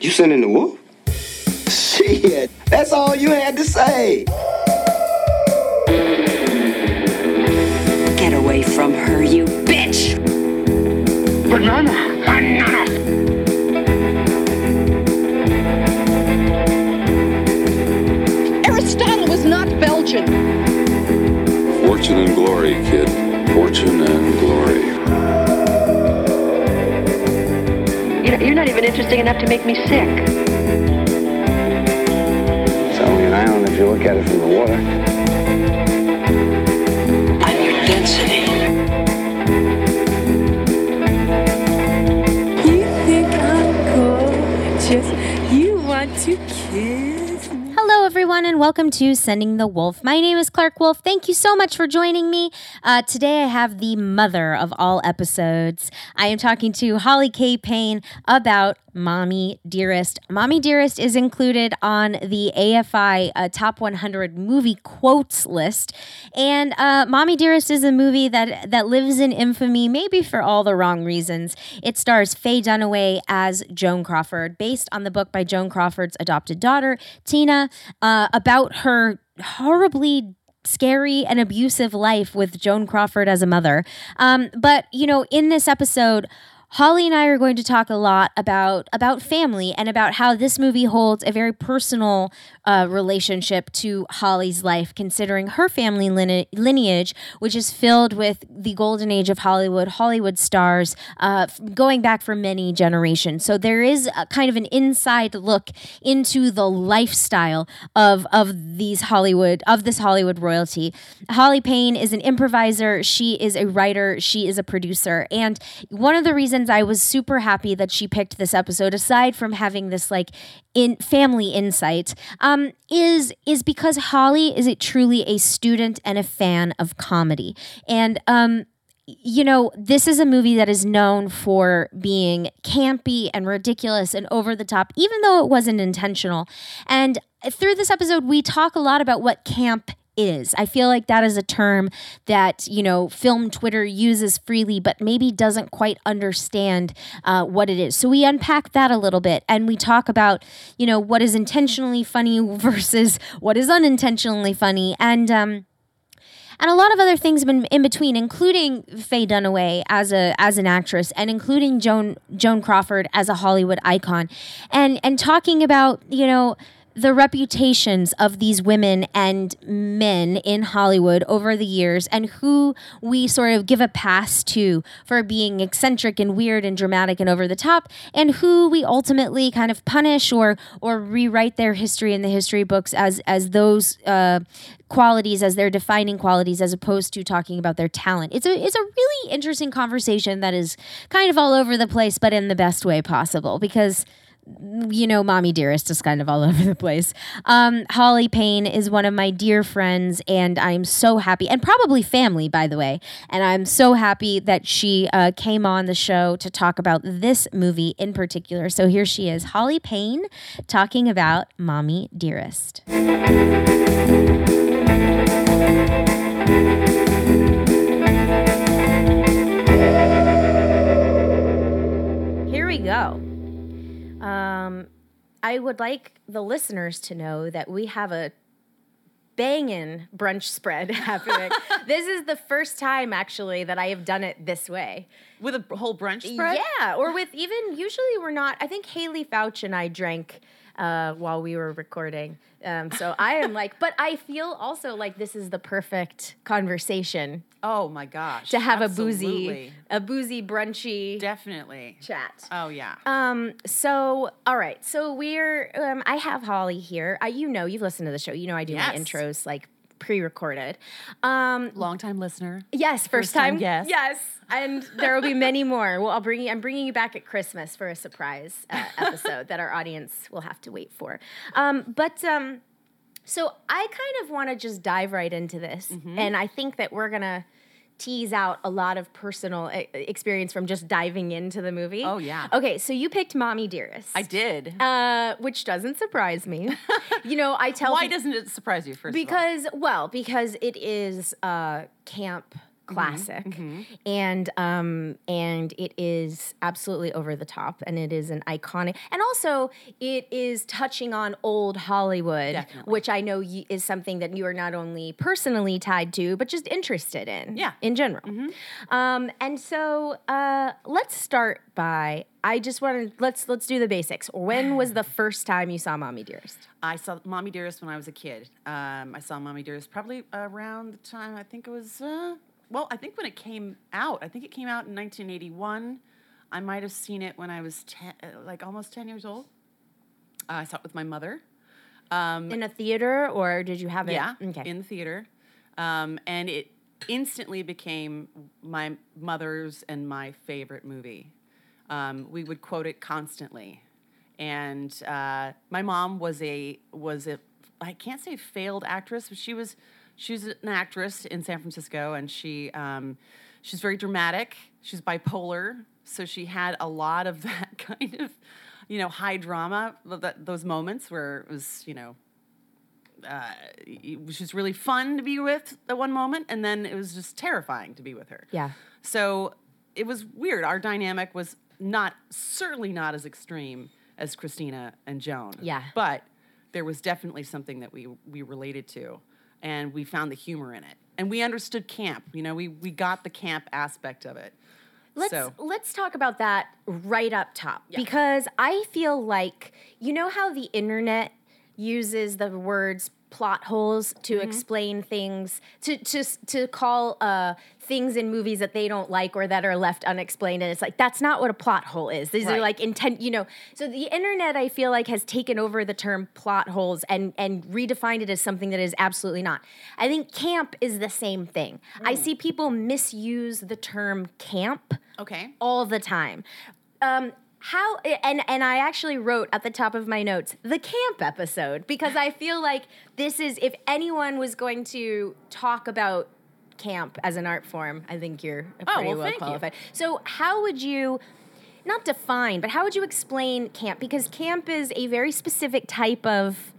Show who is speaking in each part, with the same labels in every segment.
Speaker 1: You sending the wolf? Shit, that's all you had to say.
Speaker 2: Get away from her, you bitch!
Speaker 3: Banana! Banana!
Speaker 4: Aristotle was not Belgian.
Speaker 5: Fortune and glory, kid. Fortune and glory.
Speaker 6: Not even interesting enough to make me sick.
Speaker 1: It's only an island if you look at it from the water.
Speaker 2: I'm your density.
Speaker 7: You think I'm gorgeous. You want to kiss.
Speaker 8: Hello, everyone, and welcome to Sending the Wolf. My name is Clark Wolf. Thank you so much for joining me. Uh, today, I have the mother of all episodes. I am talking to Holly K. Payne about Mommy Dearest. Mommy Dearest is included on the AFI uh, Top 100 movie quotes list, and uh, Mommy Dearest is a movie that that lives in infamy, maybe for all the wrong reasons. It stars Faye Dunaway as Joan Crawford, based on the book by Joan Crawford's adopted daughter Tina, uh, about her horribly scary and abusive life with Joan Crawford as a mother. Um, but you know, in this episode. Holly and I are going to talk a lot about about family and about how this movie holds a very personal uh, relationship to Holly's life, considering her family line- lineage, which is filled with the golden age of Hollywood, Hollywood stars, uh, going back for many generations. So there is kind of an inside look into the lifestyle of of these Hollywood of this Hollywood royalty. Holly Payne is an improviser. She is a writer. She is a producer, and one of the reasons I was super happy that she picked this episode, aside from having this like in family insight, um, is is because Holly is it truly a student and a fan of comedy, and um, you know, this is a movie that is known for being campy and ridiculous and over the top, even though it wasn't intentional. And through this episode, we talk a lot about what camp is. I feel like that is a term that, you know, film Twitter uses freely, but maybe doesn't quite understand uh, what it is. So we unpack that a little bit and we talk about, you know, what is intentionally funny versus what is unintentionally funny. And, um, and a lot of other things in, in between, including Faye Dunaway as a as an actress, and including Joan Joan Crawford as a Hollywood icon, and and talking about you know the reputations of these women and men in Hollywood over the years and who we sort of give a pass to for being eccentric and weird and dramatic and over the top and who we ultimately kind of punish or or rewrite their history in the history books as as those uh, qualities as their defining qualities as opposed to talking about their talent. It's a it's a really interesting conversation that is kind of all over the place but in the best way possible because you know, Mommy Dearest is kind of all over the place. Um, Holly Payne is one of my dear friends, and I'm so happy, and probably family, by the way. And I'm so happy that she uh, came on the show to talk about this movie in particular. So here she is, Holly Payne, talking about Mommy Dearest. I would like the listeners to know that we have a banging brunch spread happening. this is the first time actually that I have done it this way.
Speaker 9: With a whole brunch spread?
Speaker 8: Yeah, or with even usually we're not. I think Haley Fouch and I drank uh, while we were recording. Um, so I am like, but I feel also like this is the perfect conversation
Speaker 9: Oh my gosh.
Speaker 8: to have a boozy, a boozy brunchy
Speaker 9: Definitely.
Speaker 8: chat.
Speaker 9: Oh yeah.
Speaker 8: Um. So, all right. So we're. Um. I have Holly here. I, you know, you've listened to the show. You know, I do my intros like pre-recorded. Um.
Speaker 9: Long time listener.
Speaker 8: Yes. First,
Speaker 9: First time
Speaker 8: time.
Speaker 9: guest.
Speaker 8: Yes. And there will be many more. Well, I'll bring you. I'm bringing you back at Christmas for a surprise uh, episode that our audience will have to wait for. Um. But um. So I kind of want to just dive right into this,
Speaker 9: Mm-hmm.
Speaker 8: and I think that we're gonna tease out a lot of personal experience from just diving into the movie.
Speaker 9: Oh, yeah.
Speaker 8: Okay, so you picked "Mommy Dearest."
Speaker 9: I did.
Speaker 8: uh, which doesn't surprise me. you know, I tell
Speaker 9: Why
Speaker 8: peop-
Speaker 9: doesn't it surprise you first? of all?
Speaker 8: because well because it is uh, camp classic, and um, and it is absolutely over the top, and it is an iconic, and also it is touching on old Hollywood,
Speaker 9: Definitely.
Speaker 8: which I know is something that you are not only personally tied to, but just interested in,
Speaker 9: Yeah.
Speaker 8: in general. Um, and so uh, let's start by. I just want to let's let's do the basics. When was the first time you saw Mommy Dearest?
Speaker 9: I saw Mommy Dearest when I was a kid. Um, I saw Mommy Dearest probably around the time I think it was. Uh, well, I think when it came out. I think it came out in 1981. I might have seen it when I was ten, uh, like almost 10 years old. Uh, I saw it with my mother.
Speaker 8: In a theater, or did you have it?
Speaker 9: Yeah,
Speaker 8: Okay.
Speaker 9: in the theater, um, and it instantly became my mother's and my favorite movie. Um, we would quote it constantly, and uh, my mom was a was a I can't say failed actress, but she was she was an actress in San Francisco, and she um, she's very dramatic. She's bipolar, so she had a lot of that kind of you know high drama, that, those moments where it was you know uh, it was just really fun to be with at one moment, and then it was just terrifying to be with her.
Speaker 8: Yeah.
Speaker 9: So it was weird. Our dynamic was not certainly not as extreme as Christina and Joan.
Speaker 8: Yeah.
Speaker 9: But there was definitely something that we we related to, and we found the humor in it, and we understood camp. You know, we we got the camp aspect of it.
Speaker 8: Let's
Speaker 9: so
Speaker 8: let's talk about that right up top because I feel like you know how the internet uses the words plot holes to
Speaker 9: Mm-hmm.
Speaker 8: explain things to to to call uh, things in movies that they don't like or that are left unexplained and it's like that's not what a plot hole is these are like intent you know so the internet I feel like has taken over the term plot holes and and redefined it as something that is absolutely not I think camp is the same thing I
Speaker 9: Mm.
Speaker 8: see people misuse the term camp
Speaker 9: okay.
Speaker 8: all the time. Um, how and and I actually wrote at the top of my notes the camp episode because I feel like this is if anyone was going to talk about camp as an art form, I think you're
Speaker 9: Oh,
Speaker 8: pretty
Speaker 9: well,
Speaker 8: well
Speaker 9: thank you.
Speaker 8: qualified. So how would you not define, but how would you explain camp? Because camp is a very specific type of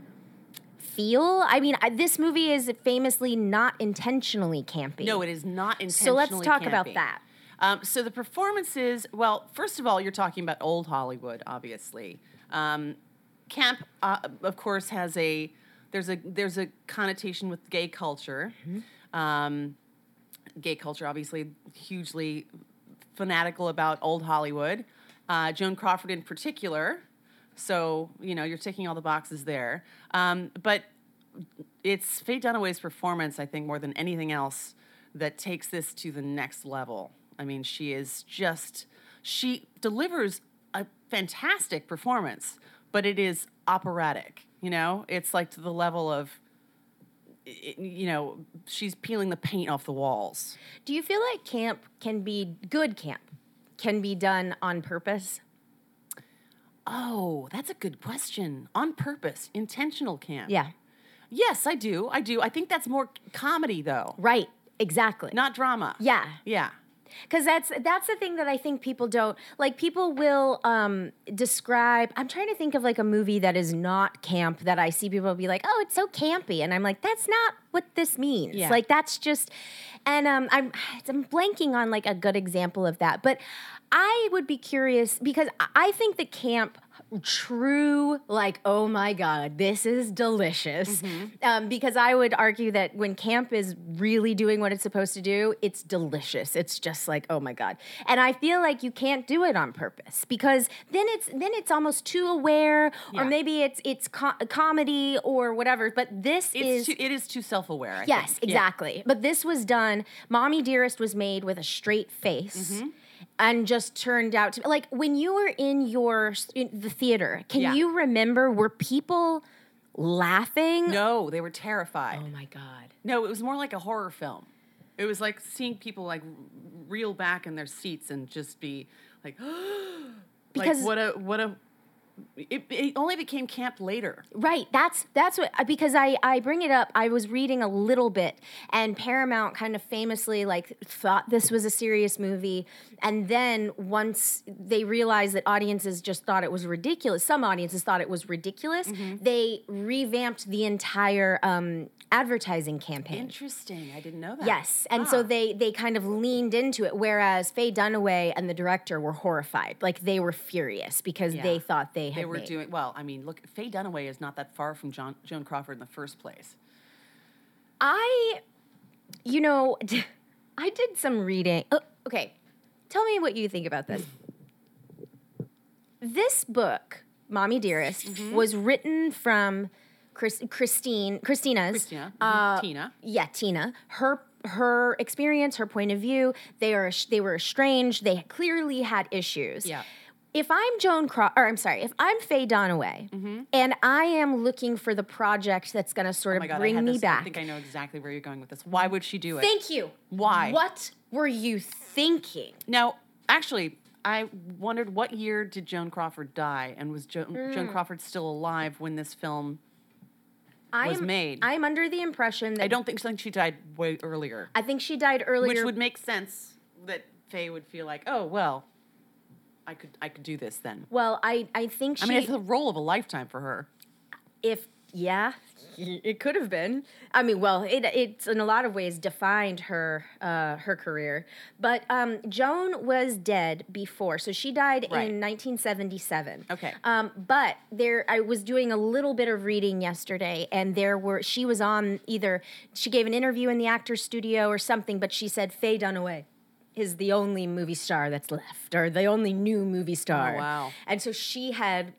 Speaker 8: feel. I mean, I, this movie is famously not intentionally campy.
Speaker 9: No, it is not intentionally.
Speaker 8: So let's talk about that.
Speaker 9: Um, so the performances, well, first of all, you're talking about old Hollywood, obviously. Um, camp, uh, of course, has a there's a there's a connotation with gay culture. Um, gay culture, obviously, hugely fanatical about old Hollywood. Uh, Joan Crawford, in particular. So you know you're ticking all the boxes there. Um, but it's Faye Dunaway's performance, I think, more than anything else, that takes this to the next level. I mean, she is just, she delivers a fantastic performance, but it is operatic, you know? It's like to the level of, you know, she's peeling the paint off the walls.
Speaker 8: Do you feel like camp can be good camp can be done on purpose?
Speaker 9: Oh, that's a good question. On purpose, intentional camp.
Speaker 8: Yeah.
Speaker 9: Yes, I do. I do. I think that's more comedy, though,
Speaker 8: Right. Exactly.
Speaker 9: not drama.
Speaker 8: yeah.
Speaker 9: Yeah.
Speaker 8: Because that's that's the thing that I think people don't like. People will um, describe. I'm trying to think of like a movie that is not camp that I see people be like, "Oh, it's so campy," and I'm like, "That's not what this means."
Speaker 9: Yeah.
Speaker 8: Like that's just. And um, I'm I'm blanking on like a good example of that, but I would be curious because I- think that camp true like oh my god this is delicious um, because i would argue that when camp is really doing what it's supposed to do it's delicious it's just like oh my god and i feel like you can't do it on purpose because then it's then it's almost too aware or maybe it's it's co- comedy or whatever but this
Speaker 9: It's
Speaker 8: is
Speaker 9: too, it is too self-aware. I
Speaker 8: Yes,
Speaker 9: think. Yeah.
Speaker 8: exactly. But this was done. Mommy Dearest was made with a straight face.
Speaker 9: Mm-hmm.
Speaker 8: And just turned out to be like when you were in your in the theater. Can
Speaker 9: Yeah.
Speaker 8: you remember were people laughing?
Speaker 9: No, they were terrified.
Speaker 8: Oh my god!
Speaker 9: No, it was more like a horror film. It was like seeing people like reel back in their seats and just be like,
Speaker 8: Because-
Speaker 9: like what a what a it, it only became camp later.
Speaker 8: Right. That's that's what because I I bring it up. I was reading a little bit, and Paramount kind of famously like thought this was a serious movie, and then once they realized that audiences just thought it was ridiculous, some audiences thought it was ridiculous.
Speaker 9: Mm-hmm.
Speaker 8: They revamped the entire um, advertising campaign.
Speaker 9: Interesting. I didn't know that.
Speaker 8: Yes, and so they they kind of leaned into it, whereas Faye Dunaway and the director were horrified, like they were furious because
Speaker 9: Yeah.
Speaker 8: they thought they had
Speaker 9: They were
Speaker 8: made-
Speaker 9: doing well. I mean, look, Faye Dunaway is not that far from John, Joan Crawford in the first place.
Speaker 8: I, you know, I did some reading. Oh, okay, tell me what you think about this. This book, "Mommy Dearest,"
Speaker 9: Mm-hmm.
Speaker 8: was written from Chris, Christine, Christina's,
Speaker 9: Christina,
Speaker 8: uh,
Speaker 9: mhm, Tina.
Speaker 8: yeah, Tina, her her experience, her point of view. They are they were estranged. They clearly had issues.
Speaker 9: Yeah.
Speaker 8: If I'm Joan Craw, or I'm sorry, if I'm Faye Dunaway, and I am looking for the project that's going to sort
Speaker 9: Mm-hmm. Oh
Speaker 8: of
Speaker 9: God,
Speaker 8: bring me
Speaker 9: this,
Speaker 8: back,
Speaker 9: I think I know exactly where you're going with this. Why would she do it?
Speaker 8: Thank you.
Speaker 9: Why?
Speaker 8: What were you thinking?
Speaker 9: Now, actually, I wondered what year did Joan Crawford die, and was jo-
Speaker 8: Mm.
Speaker 9: Joan Crawford still alive when this film?
Speaker 8: I'm,
Speaker 9: Was made.
Speaker 8: I'm under the impression that
Speaker 9: I don't think, think she died way earlier,
Speaker 8: I think she died earlier.
Speaker 9: which would make sense that Faye would feel like, oh well, I could I could do this then.
Speaker 8: well, I I think she.
Speaker 9: I mean, it's the role of a lifetime for her.
Speaker 8: if yeah, it could have been. I mean, well, it it's in a lot of ways defined her uh, her career. But um, Joan was dead before, so she died
Speaker 9: Right.
Speaker 8: in 1977.
Speaker 9: Okay.
Speaker 8: Um, but there, I was doing a little bit of reading yesterday, and there were she was on either she gave an interview in the Actors Studio or something, but she said Faye Dunaway is the only movie star that's left, or the only new movie oh, star.
Speaker 9: Oh, wow.
Speaker 8: And so she had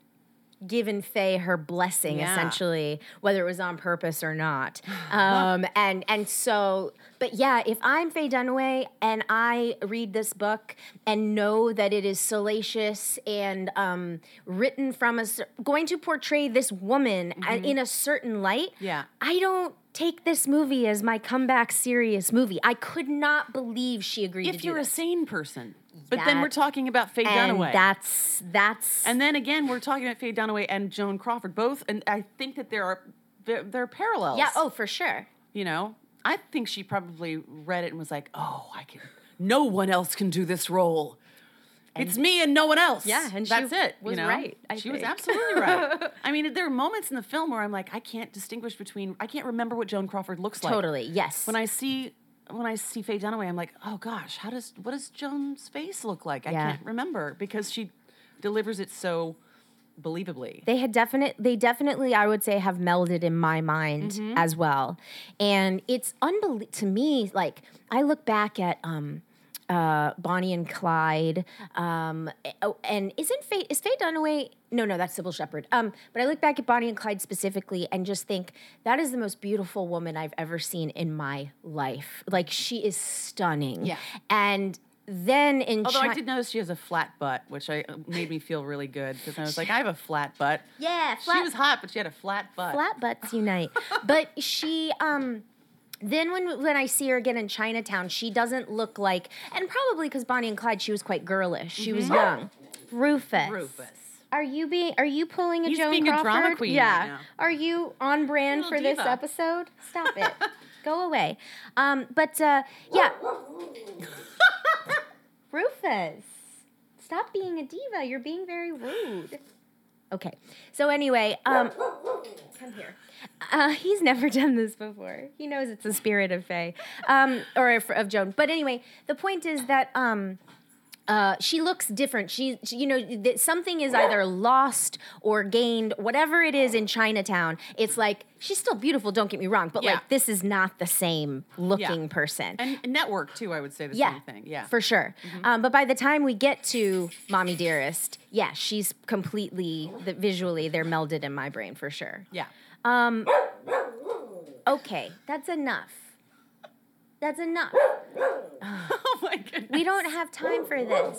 Speaker 8: given Faye her blessing
Speaker 9: Yeah.
Speaker 8: essentially, whether it was on purpose or not. Um, and and so, but yeah, if I'm Faye Dunaway and I read this book and know that it is salacious and um, written from a going to portray this woman a- in a certain light,
Speaker 9: Mm-hmm. Yeah.
Speaker 8: I don't. Take this movie as my comeback serious movie. I could not believe she agreed to
Speaker 9: If you're a sane person, but then we're talking about Faye
Speaker 8: and
Speaker 9: Dunaway.
Speaker 8: that's that's
Speaker 9: And then again, we're talking about Faye Dunaway and Joan Crawford, both, and I think that there are there, there are parallels.
Speaker 8: yeah. Oh, for sure.
Speaker 9: you know, I think she probably read it and was like, "Oh, I can. No one else can do this role. it's me and no one else."
Speaker 8: Yeah, and she
Speaker 9: that's it.
Speaker 8: was
Speaker 9: you know?
Speaker 8: right, I
Speaker 9: she was absolutely right. I mean, there are moments in the film where I'm like, I can't distinguish between. I can't remember what Joan Crawford looks like.
Speaker 8: Totally. Yes.
Speaker 9: When I see when I see Faye Dunaway, I'm like, oh gosh, how does what does Joan's face look like? I
Speaker 8: Yeah.
Speaker 9: can't remember because she delivers it so believably.
Speaker 8: they had definite they definitely I would say have melded in my mind
Speaker 9: Mm-hmm.
Speaker 8: as well. And it's unbelievable to me like I look back at um uh, Bonnie and Clyde, um, oh, and isn't Faye is Faye Dunaway? No, no, that's Cybill Shepherd. Um, but I look back at Bonnie and Clyde specifically and just think that is the most beautiful woman I've ever seen in my life. Like she is stunning.
Speaker 9: Yeah.
Speaker 8: And then in
Speaker 9: Although
Speaker 8: Chi-
Speaker 9: I did notice she has a flat butt, which I uh, made me feel really good because I was like, I have a flat butt.
Speaker 8: yeah,
Speaker 9: she was hot, but she had a flat butt.
Speaker 8: flat butts unite. but she um then when when I see her again in Chinatown, she doesn't look like and probably because Bonnie and Clyde, she was quite girlish. She was young. Rufus.
Speaker 9: Mm-hmm. Rufus.
Speaker 8: Are you being are you pulling a
Speaker 9: He's
Speaker 8: Joan
Speaker 9: being a
Speaker 8: Crawford?
Speaker 9: drama queen right
Speaker 8: Yeah.
Speaker 9: now.
Speaker 8: Are you on brand
Speaker 9: Little
Speaker 8: for this
Speaker 9: diva.
Speaker 8: episode? Stop it. Go away. Um, but uh, yeah. Rufus. Stop being a diva. You're being very rude. Okay. So anyway, um, come here. Uh, he's never done this before. He knows it's the spirit of Faye, um, or of, of Joan. But anyway, the point is that um, uh, she looks different. She, she you know, that something is either lost or gained. Whatever it is in Chinatown, it's like she's still beautiful. Don't get me wrong, but
Speaker 9: Yeah.
Speaker 8: like this is not the same looking
Speaker 9: Yeah.
Speaker 8: person.
Speaker 9: And network too, I would say the
Speaker 8: yeah,
Speaker 9: same thing. Yeah. Mm-hmm.
Speaker 8: for sure. Um, but by the time we get to "Mommy Dearest," yeah, she's completely the, visually they're melded in my brain for sure.
Speaker 9: yeah.
Speaker 8: Um, okay, that's enough. That's enough.
Speaker 9: Oh my goodness.
Speaker 8: We don't have time for this.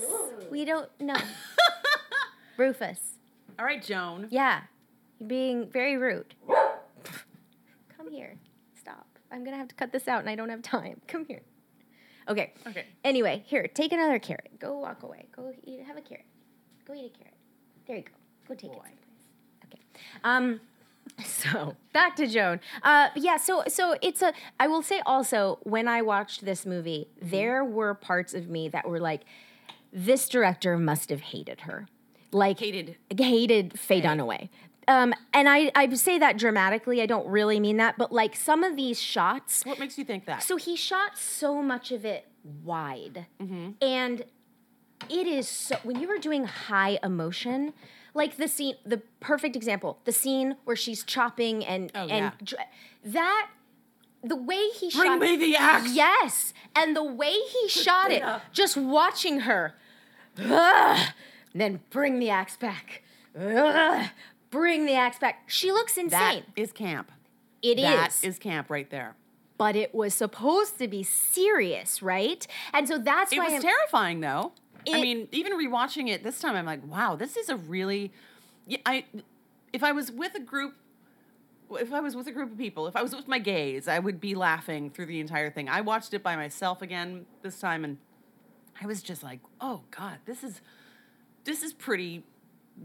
Speaker 8: We don't know. Rufus.
Speaker 9: All right, Joan.
Speaker 8: Yeah, you're being very rude. Come here. Stop. I'm gonna have to cut this out, and I don't have time. Come here. Okay.
Speaker 9: Okay.
Speaker 8: Anyway, here, take another carrot. Go walk away. Go eat. Have a carrot. Go eat a carrot. There you go. Go take it someplace. Okay. Um, so back to Joan. Uh, yeah. So so it's a. I will say also when I watched this movie, there were parts of me that were like, this director must have hated her, like
Speaker 9: Hated.
Speaker 8: hated Faye Dunaway. Um, and I, I say that dramatically. I don't really mean that, but like some of these shots,
Speaker 9: What makes you think that?
Speaker 8: so he shot so much of it wide.
Speaker 9: Mm-hmm.
Speaker 8: And it is so, when you were doing high emotion, like the scene, the perfect example, the scene where she's chopping and,
Speaker 9: Oh,
Speaker 8: and
Speaker 9: yeah.
Speaker 8: dr- that, the way he
Speaker 9: Bring
Speaker 8: shot.
Speaker 9: me the axe.
Speaker 8: Yes. And the way he shot it, just watching her, "Ugh," then bring the axe back. Ugh, bring the axe back. She looks insane.
Speaker 9: is camp.
Speaker 8: It is
Speaker 9: That is camp right there.
Speaker 8: but it was supposed to be serious, right? And so that's
Speaker 9: It
Speaker 8: why
Speaker 9: was
Speaker 8: I'm,
Speaker 9: terrifying though. I mean, even rewatching it this time, I'm like, wow, this is a really. I if I was with a group, if I was with a group of people, if I was with my gays, I would be laughing through the entire thing. I watched it by myself again this time, and I was just like, oh god, this is this is pretty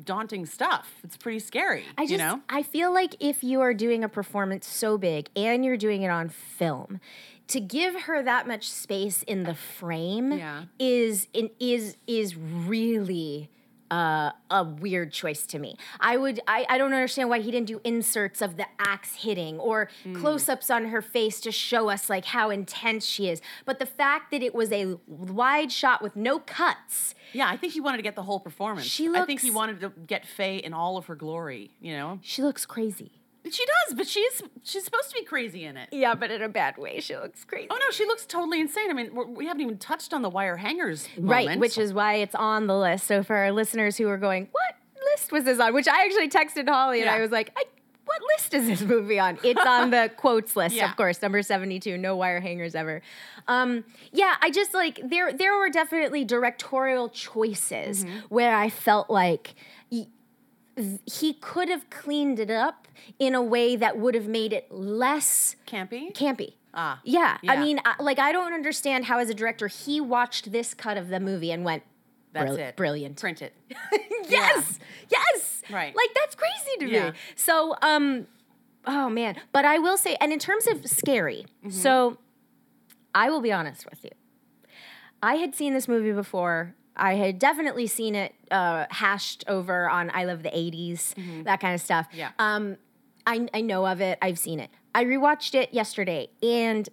Speaker 9: daunting stuff. It's pretty scary.
Speaker 8: I just
Speaker 9: you know.
Speaker 8: I feel like if you are doing a performance so big and you're doing it on film, to give her that much space in the frame
Speaker 9: Yeah.
Speaker 8: is in, is is really uh, a weird choice to me. I would I, I don't understand why he didn't do inserts of the axe hitting or
Speaker 9: Hmm.
Speaker 8: close-ups on her face to show us like how intense she is. But the fact that it was a wide shot with no cuts
Speaker 9: Yeah, I think he wanted to get the whole performance.
Speaker 8: She looks,
Speaker 9: I think he wanted to get Faye in all of her glory. You know,
Speaker 8: She looks crazy.
Speaker 9: She does, but she's she's supposed to be crazy in it.
Speaker 8: Yeah, but in a bad way. She looks crazy.
Speaker 9: Oh no, she looks totally insane. I mean, we haven't even touched on the wire hangers,
Speaker 8: Right, which is why it's on the list. So for our listeners who are going, what list was this on? Which I actually texted Holly and I was like, I, what list is this movie on? It's on the quotes list,
Speaker 9: Yeah.
Speaker 8: of course, number 72, no wire hangers ever. Um, yeah, I just like, there, there were definitely directorial choices
Speaker 9: Mm-hmm.
Speaker 8: where I felt like y- he could have cleaned it up in a way that would have made it less
Speaker 9: campy.
Speaker 8: campy.
Speaker 9: Ah,
Speaker 8: Yeah,
Speaker 9: yeah.
Speaker 8: I mean, I, like I don't understand how, as a director, he watched this cut of the movie and went,
Speaker 9: That's
Speaker 8: "Brill-
Speaker 9: it.
Speaker 8: brilliant."
Speaker 9: Print it.
Speaker 8: yes, yes,
Speaker 9: Right.
Speaker 8: Like that's crazy to
Speaker 9: Yeah.
Speaker 8: me. So, um, oh man, but I will say, and in terms of scary,
Speaker 9: Mm-hmm.
Speaker 8: so I will be honest with you. I had seen this movie before. I had definitely seen it uh, hashed over on I Love the 80s, that kind of stuff.
Speaker 9: Mm-hmm. Yeah.
Speaker 8: Um, I, I know of it. I've seen it. I rewatched it yesterday, and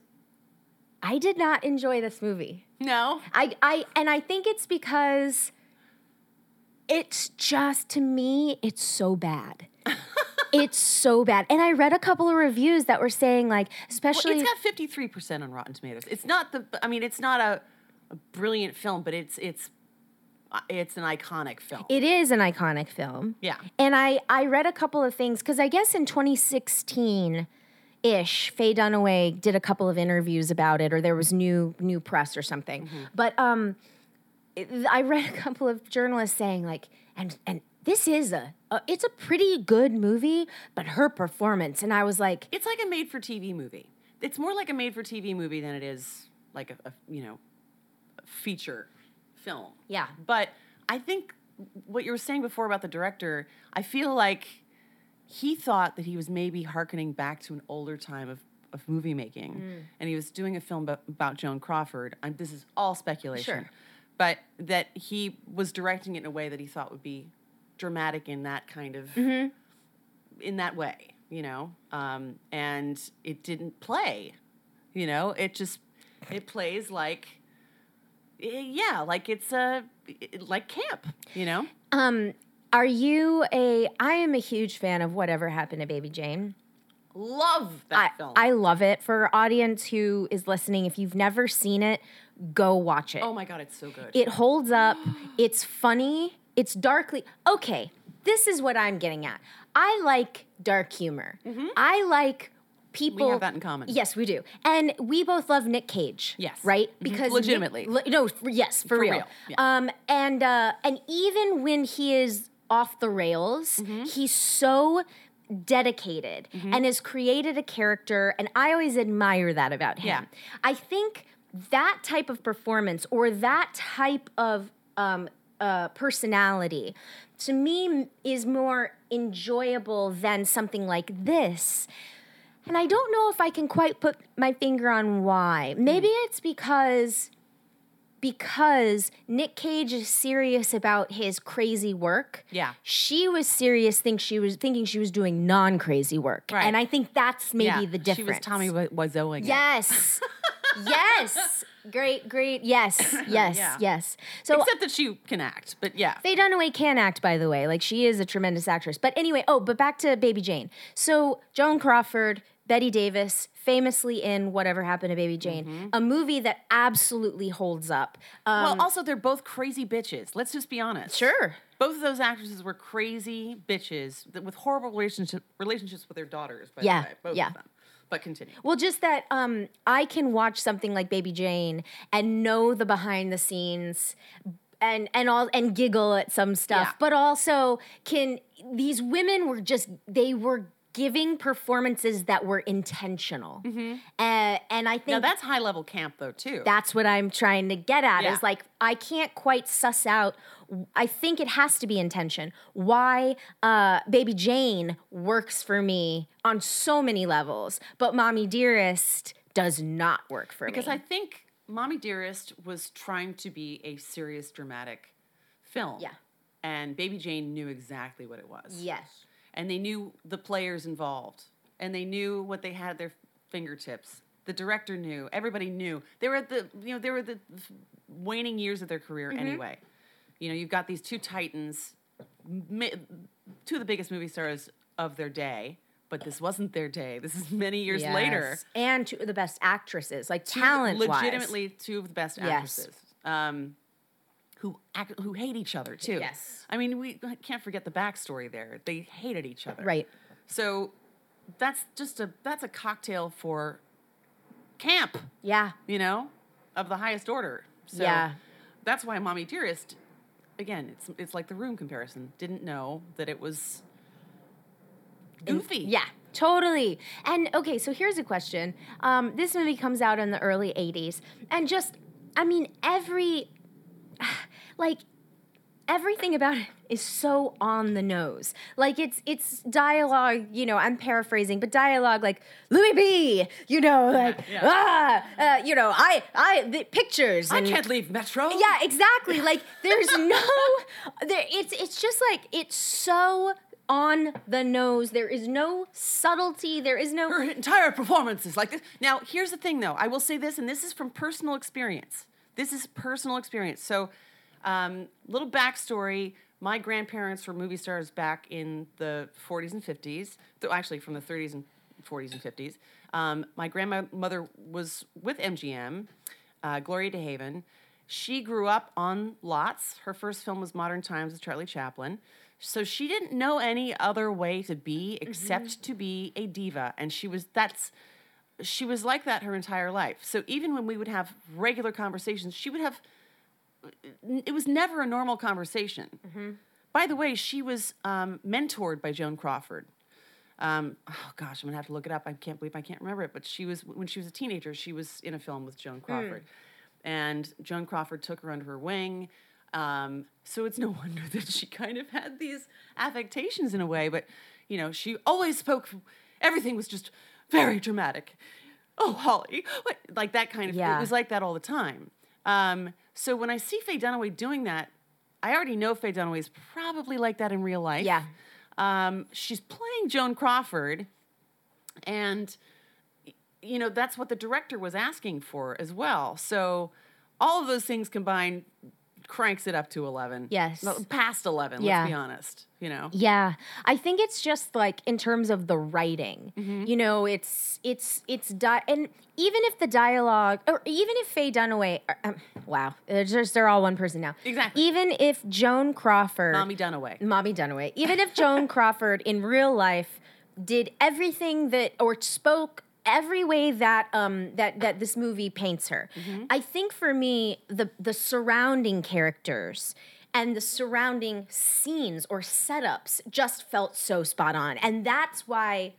Speaker 8: I did not enjoy this movie.
Speaker 9: No.
Speaker 8: I, I and I think it's because it's just to me, it's so bad. it's so bad. And I read a couple of reviews that were saying like,
Speaker 9: Well,
Speaker 8: especially
Speaker 9: it's got fifty three percent on Rotten Tomatoes. It's not the. I mean, it's not a, a brilliant film, but it's it's it's an iconic film.
Speaker 8: it is an iconic film.
Speaker 9: Yeah.
Speaker 8: And I I read a couple of things because I guess in 2016 ish, Faye Dunaway did a couple of interviews about it, or there was new new press or something. But um, it- I read a couple of journalists saying like, and and this is a, a it's a pretty good movie, but her performance, and I was like,
Speaker 9: It's like a made for TV movie. It's more like a made for TV movie than it is like a, a you know feature film.
Speaker 8: Yeah.
Speaker 9: But I think what you were saying before about the director, I feel like he thought that he was maybe hearkening back to an older time of, of movie making,
Speaker 8: Mm.
Speaker 9: and he was doing a film about, about Joan Crawford. i this is all speculation,
Speaker 8: Sure.
Speaker 9: but that he was directing it in a way that he thought would be dramatic in that kind of
Speaker 8: Mm-hmm.
Speaker 9: in that way, you know, um, and it didn't play. You know, it just it plays like yeah, like it's a like camp. You know,
Speaker 8: um, are you a? I am a huge fan of whatever happened to Baby Jane.
Speaker 9: love
Speaker 8: I,
Speaker 9: that film.
Speaker 8: I love it. For our audience who is listening, if you've never seen it, go watch it.
Speaker 9: oh my god, it's so good.
Speaker 8: It holds up. It's funny. It's darkly. Okay, this is what I'm getting at. I like dark humor. I like people.
Speaker 9: Mm-hmm. have that in common.
Speaker 8: Yes, we do. And we both love Nick Cage.
Speaker 9: Yes.
Speaker 8: Right?
Speaker 9: Mhm.
Speaker 8: Because Nick-
Speaker 9: Legitimately.
Speaker 8: le- no, for, yes, for,
Speaker 9: For
Speaker 8: real.
Speaker 9: real, yeah.
Speaker 8: Um, and uh, and even when he is off the rails,
Speaker 9: Mm-hmm.
Speaker 8: he's so dedicated and has created a character and I always admire that about him.
Speaker 9: Yeah.
Speaker 8: I think that type of performance or that type of um, uh, personality to me is more enjoyable than something like this. And I don't know if I can quite put my finger on why. Maybe hmm. it's because because Nick Cage is serious about his crazy work.
Speaker 9: Yeah.
Speaker 8: She was serious think she was thinking she was doing non-crazy work.
Speaker 9: Right.
Speaker 8: And I think that's maybe
Speaker 9: Yeah,
Speaker 8: the difference.
Speaker 9: She was Tommy Wi- Wiseauing.
Speaker 8: Yes. yes. Great, great. Yes, yes,
Speaker 9: Yeah.
Speaker 8: yes. So
Speaker 9: Except that she can act, but yeah.
Speaker 8: Faye Dunaway can act, by the way. Like she is a tremendous actress. But anyway, oh, but back to Baby Jane. So Joan Crawford, Bette Davis, famously in Whatever Happened to Baby Jane, a movie that absolutely holds up. Um,
Speaker 9: well, also they're both crazy bitches. Let's just be honest.
Speaker 8: sure.
Speaker 9: Both of those actresses were crazy bitches with horrible relationship, relationships with their daughters. By
Speaker 8: Yeah,
Speaker 9: the way, both
Speaker 8: yeah.
Speaker 9: of them. But continue.
Speaker 8: Well, just that um, I can watch something like Baby Jane and know the behind the scenes and and all and giggle at some stuff,
Speaker 9: Yeah.
Speaker 8: but also can these women were just they were giving performances that were intentional, uh, and I think
Speaker 9: Now that's high level camp though too.
Speaker 8: that's what I'm trying to get at
Speaker 9: Yeah.
Speaker 8: is like I can't quite suss out I think it has to be intention why uh, baby Jane works for me on so many levels but mommy dearest does not work for
Speaker 9: because
Speaker 8: me Because
Speaker 9: I think Mommy Dearest was trying to be a serious dramatic film.
Speaker 8: Yeah.
Speaker 9: And Baby Jane knew exactly what it was.
Speaker 8: yes
Speaker 9: and they knew the players involved and they knew what they had at their fingertips. The director knew everybody knew. They were at the you know they were the waning years of their career
Speaker 8: Mm-hmm.
Speaker 9: anyway. You know you've got these two titans two of the biggest movie stars of their day but this wasn't their day. This is many years later.
Speaker 8: And two of the best actresses like
Speaker 9: Two of the-
Speaker 8: talent
Speaker 9: legitimately two of the best
Speaker 8: Yes.
Speaker 9: actresses. Um, who act, who hate each other too
Speaker 8: Yes.
Speaker 9: I mean we can't forget the backstory there they hated each other
Speaker 8: right
Speaker 9: so that's just a that's a cocktail for camp,
Speaker 8: yeah
Speaker 9: you know, of the highest order. So
Speaker 8: Yeah.
Speaker 9: that's why Mommy Dearest again, it's it's like the room comparison. Didn't know that it was goofy.
Speaker 8: Yeah, totally. And okay, so here's a question. Um, this movie comes out in the early 80s. And just, I mean, every, like, everything about it is so on the nose. Like it's it's dialogue, you know, I'm paraphrasing, but dialogue like Louis B, you know, like ah, uh, you know, I I the pictures
Speaker 9: I
Speaker 8: and
Speaker 9: can't leave Metro.
Speaker 8: yeah, exactly. Like there's no there it's it's just like it's so on the nose. There is no subtlety. There is no
Speaker 9: Her entire performance is like this. Now, here's the thing though. I will say this, and this is from personal experience. This is personal experience. So, um, little backstory. My grandparents were movie stars back in the 40s and 50s. Though actually, from the 30s and 40s and 50s. Um, my grandmother was with MGM, uh, Gloria DeHaven. She grew up on lots. Her first film was Modern Times with Charlie Chaplin. So she didn't know any other way to be except to be a diva. And she was that's she was like that her entire life. So even when we would have regular conversations, she would have it was never a normal conversation. By the way, she was um, mentored by Joan Crawford. Um, oh gosh, I'm gonna have to look it up. I can't believe I can't remember it. But she was when she was a teenager, she was in a film with Joan Crawford, and Joan Crawford took her under her wing. Um, so it's no wonder that she kind of had these affectations in a way. But you know, she always spoke. Everything was just very dramatic. Oh, Holly, what? like that kind of.
Speaker 8: Yeah.
Speaker 9: It was like that all the time. Um, so when I see Faye Dunaway doing that, I already know Faye Dunaway is probably like that in real life.
Speaker 8: Yeah.
Speaker 9: Um, she's playing Joan Crawford, and you know that's what the director was asking for as well. So all of those things combined cranks it up to eleven.
Speaker 8: Yes.
Speaker 9: No, past eleven.
Speaker 8: Yeah.
Speaker 9: Let's be honest. You know.
Speaker 8: Yeah, I think it's just like in terms of the writing.
Speaker 9: Mm-hmm.
Speaker 8: You know, it's it's it's di- and even if the dialogue, or even if Faye Dunaway, um, wow, they're just they're all one person now.
Speaker 9: Exactly.
Speaker 8: Even if Joan Crawford,
Speaker 9: Mommy Dunaway.
Speaker 8: Mommy Dunaway, even if Joan Crawford in real life did everything that or spoke every way that um that that this movie paints her. I think for me the the surrounding characters and the surrounding scenes or setups just felt so spot on. And that's why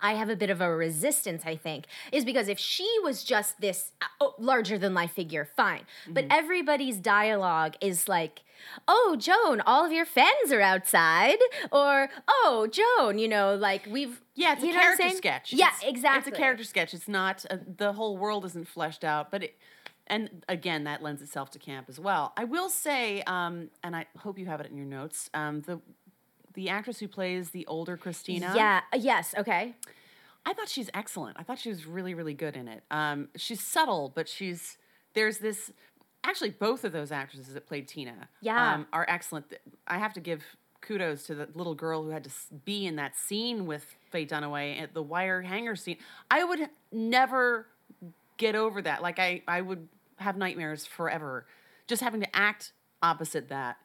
Speaker 8: I have a bit of a resistance, I think, is because if she was just this uh, oh, larger than life figure, fine. But everybody's dialogue is like oh, Joan, all of your fans are outside, or oh, Joan, you know, like we've
Speaker 9: Yeah, it's a character sketch.
Speaker 8: Yeah,
Speaker 9: It's-
Speaker 8: exactly.
Speaker 9: It's a character sketch. It's not uh, the whole world isn't fleshed out, but it, and again that lends itself to camp as well. I will say, um, and I hope you have it in your notes. Um, the the actress who plays the older Christina.
Speaker 8: Yeah. uh, Yes. Okay.
Speaker 9: I thought she's excellent. I thought she was really, really good in it. Um, she's subtle, but she's there's this. Actually, both of those actresses that played Tina,
Speaker 8: Yeah.
Speaker 9: um, are excellent. I have to give kudos to the little girl who had to be in that scene with Faye Dunaway at the wire hanger scene. I would never get over that. Like I, I would have nightmares forever, just having to act opposite that.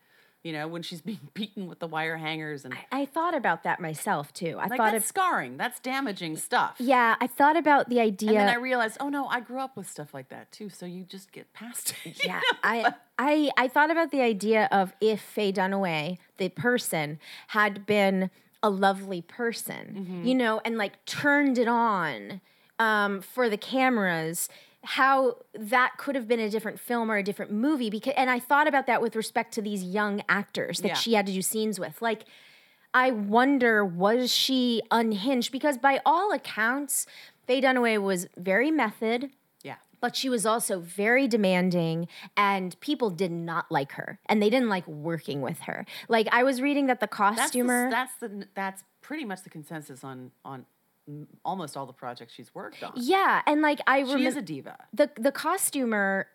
Speaker 9: You know, when she's being beaten with the wire hangers and
Speaker 8: I thought about that myself too. I
Speaker 9: like
Speaker 8: thought
Speaker 9: that's
Speaker 8: of
Speaker 9: scarring. That's damaging stuff.
Speaker 8: yeah. I thought about the idea.
Speaker 9: And then I realized, oh no, I grew up with stuff like that too. So you just get past it.
Speaker 8: yeah,
Speaker 9: know?
Speaker 8: I, I I thought about the idea of if Faye Dunaway, the person, had been a lovely person,
Speaker 9: Mm-hmm.
Speaker 8: you know, and like turned it on um, for the cameras, how that could have been a different film or a different movie. Because, and I thought about that with respect to these young actors that
Speaker 9: Yeah.
Speaker 8: she had to do scenes with, like. I wonder, was she unhinged? Because by all accounts, Faye Dunaway was very method,
Speaker 9: yeah.
Speaker 8: but she was also very demanding and people did not like her and they didn't like working with her like i was reading that the
Speaker 9: That's
Speaker 8: costumer
Speaker 9: the, that's the that's pretty much the consensus on on almost all the projects she's worked on.
Speaker 8: yeah and like i remember,
Speaker 9: She is a diva.
Speaker 8: the the costumer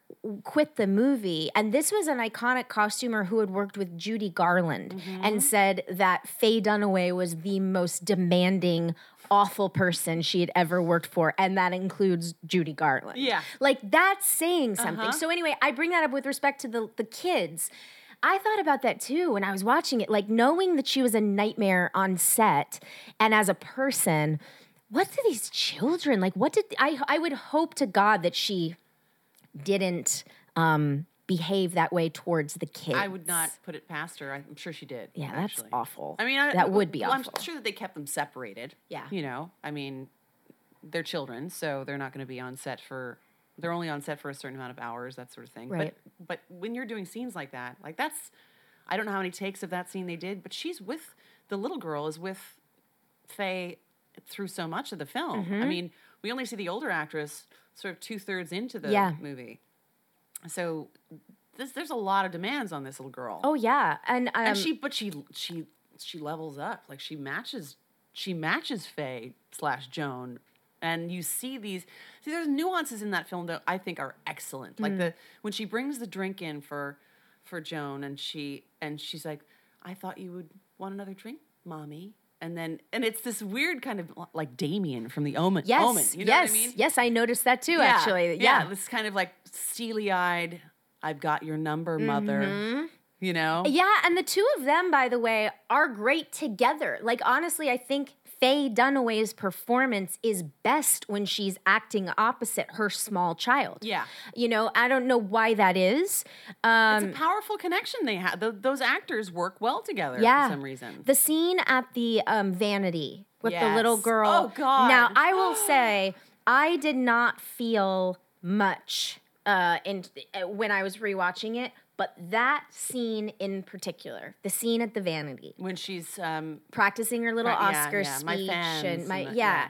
Speaker 8: quit the movie and this was an iconic costumer who had worked with Judy Garland
Speaker 9: Mm-hmm.
Speaker 8: and said that Faye Dunaway was the most demanding awful person she had ever worked for and that includes Judy Garland.
Speaker 9: Yeah.
Speaker 8: Like that's saying something.
Speaker 9: Uh-huh.
Speaker 8: So anyway, I bring that up with respect to the the kids. I thought about that too when I was watching it like knowing that she was a nightmare on set and as a person what do these children like what did I I would hope to god that she didn't um, behave that way towards the kids.
Speaker 9: I would not put it past her. I'm sure she did.
Speaker 8: Yeah, that's awful.
Speaker 9: I mean, I,
Speaker 8: that would be
Speaker 9: well,
Speaker 8: awful.
Speaker 9: I'm sure that they kept them separated.
Speaker 8: Yeah.
Speaker 9: You know, I mean, they're children, so they're not going to be on set for. They're only on set for a certain amount of hours, that sort of thing.
Speaker 8: Right.
Speaker 9: But but when you're doing scenes like that, like that's, I don't know how many takes of that scene they did, but she's with the little girl is with Faye through so much of the film. I
Speaker 8: Mm-hmm.
Speaker 9: mean, we only see the older actress sort of two thirds into the
Speaker 8: Yeah.
Speaker 9: movie, so this, there's a lot of demands on this little girl.
Speaker 8: Oh yeah, and um,
Speaker 9: and she but she she she levels up. Like she matches she matches Faye slash Joan. And you see these see there's nuances in that film that I think are excellent. Like the when she brings the drink in for for Joan and she and she's like I thought you would want another drink mommy and then and it's this weird kind of like Damien from the Omen
Speaker 8: yes,
Speaker 9: Omen you know
Speaker 8: yes,
Speaker 9: what I mean
Speaker 8: yes, I noticed that too.
Speaker 9: yeah,
Speaker 8: Actually, yeah,
Speaker 9: this kind of like steely eyed I've got your number mother
Speaker 8: Mm-hmm.
Speaker 9: you know
Speaker 8: Yeah, and the two of them, by the way, are great together. Like honestly, I think Faye Dunaway's performance is best when she's acting opposite her small child.
Speaker 9: Yeah.
Speaker 8: you know, I don't know why that is. Um,
Speaker 9: it's a powerful connection they have. Th- those actors work well together
Speaker 8: yeah,
Speaker 9: for some reason.
Speaker 8: The scene at the um, vanity with the little girl.
Speaker 9: Oh, God.
Speaker 8: Now I will say I did not feel much uh, in uh, when I was rewatching it, but that scene in particular, the scene at the vanity,
Speaker 9: when she's um,
Speaker 8: practicing her little
Speaker 9: yeah,
Speaker 8: Oscar
Speaker 9: yeah, my
Speaker 8: speech and my
Speaker 9: and
Speaker 8: yeah,
Speaker 9: yeah.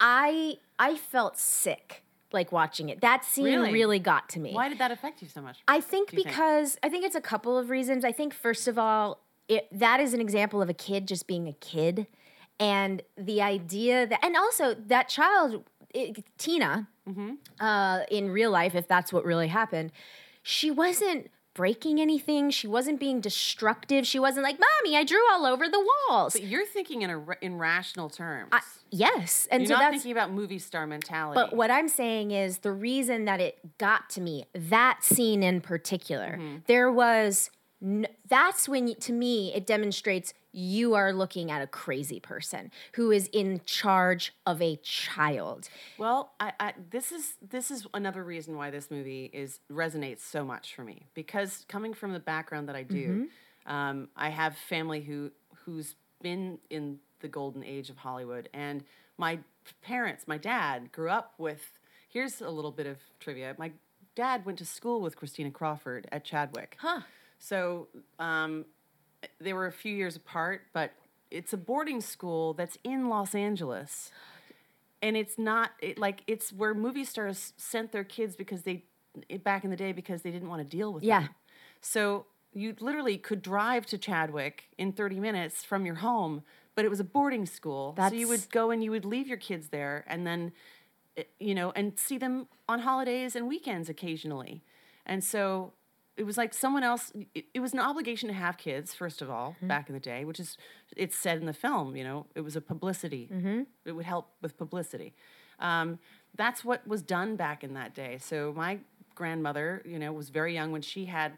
Speaker 8: I I felt sick like watching it. That scene
Speaker 9: Really?
Speaker 8: really, got to me.
Speaker 9: why did that affect you so much?
Speaker 8: I think
Speaker 9: you think?
Speaker 8: because I think it's a couple of reasons. I think first of all, it, that is an example of a kid just being a kid, and the idea that, and also that child, it, Tina,
Speaker 9: Mm-hmm.
Speaker 8: uh, in real life, if that's what really happened, she wasn't breaking anything. She wasn't being destructive. She wasn't like, "Mommy, I drew all over the walls."
Speaker 9: But you're thinking in a in rational terms.
Speaker 8: I, yes, and
Speaker 9: you're
Speaker 8: so
Speaker 9: not
Speaker 8: that's
Speaker 9: thinking about movie star mentality.
Speaker 8: But what I'm saying is the reason that it got to me, that scene in particular,
Speaker 9: Mm-hmm.
Speaker 8: there was, n- that's when, to me, it demonstrates you are looking at a crazy person who is in charge of a child.
Speaker 9: Well, I, I, this is this is another reason why this movie is resonates so much for me because coming from the background that I do, um, I have family who who's been in the golden age of Hollywood, and my parents, my dad, grew up with. Here's a little bit of trivia. My dad went to school with Christina Crawford at Chadwick.
Speaker 8: Huh.
Speaker 9: So um, they were a few years apart, but it's a boarding school that's in Los Angeles. And it's not it, like it's where movie stars sent their kids because they it- back in the day because they didn't want to deal with
Speaker 8: Yeah.
Speaker 9: them. So you literally could drive to Chadwick in 30 minutes from your home, but it was a boarding school. so you would go and you would leave your kids there and then eh, you know and see them on holidays and weekends occasionally. And so it was like someone else it, it was an obligation to have kids first of all back in the day which is it's said in the film you know it was a publicity. It would help with publicity. Um, that's what was done back in that day. So my grandmother you know was very young when she had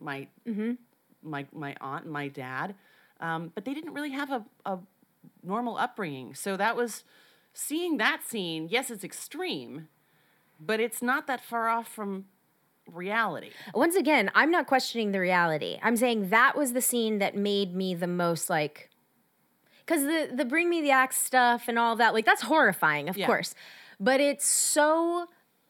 Speaker 9: my my my aunt and my dad. Um, but they didn't really have a, a normal upbringing. So that was seeing that scene yes it's extreme but it's not that far off from reality
Speaker 8: Once again, I'm not questioning the reality. I'm saying that was the scene that made me the most like cuz the the bring me the axe stuff and all that like that's horrifying, of
Speaker 9: Yeah.
Speaker 8: course. But it's so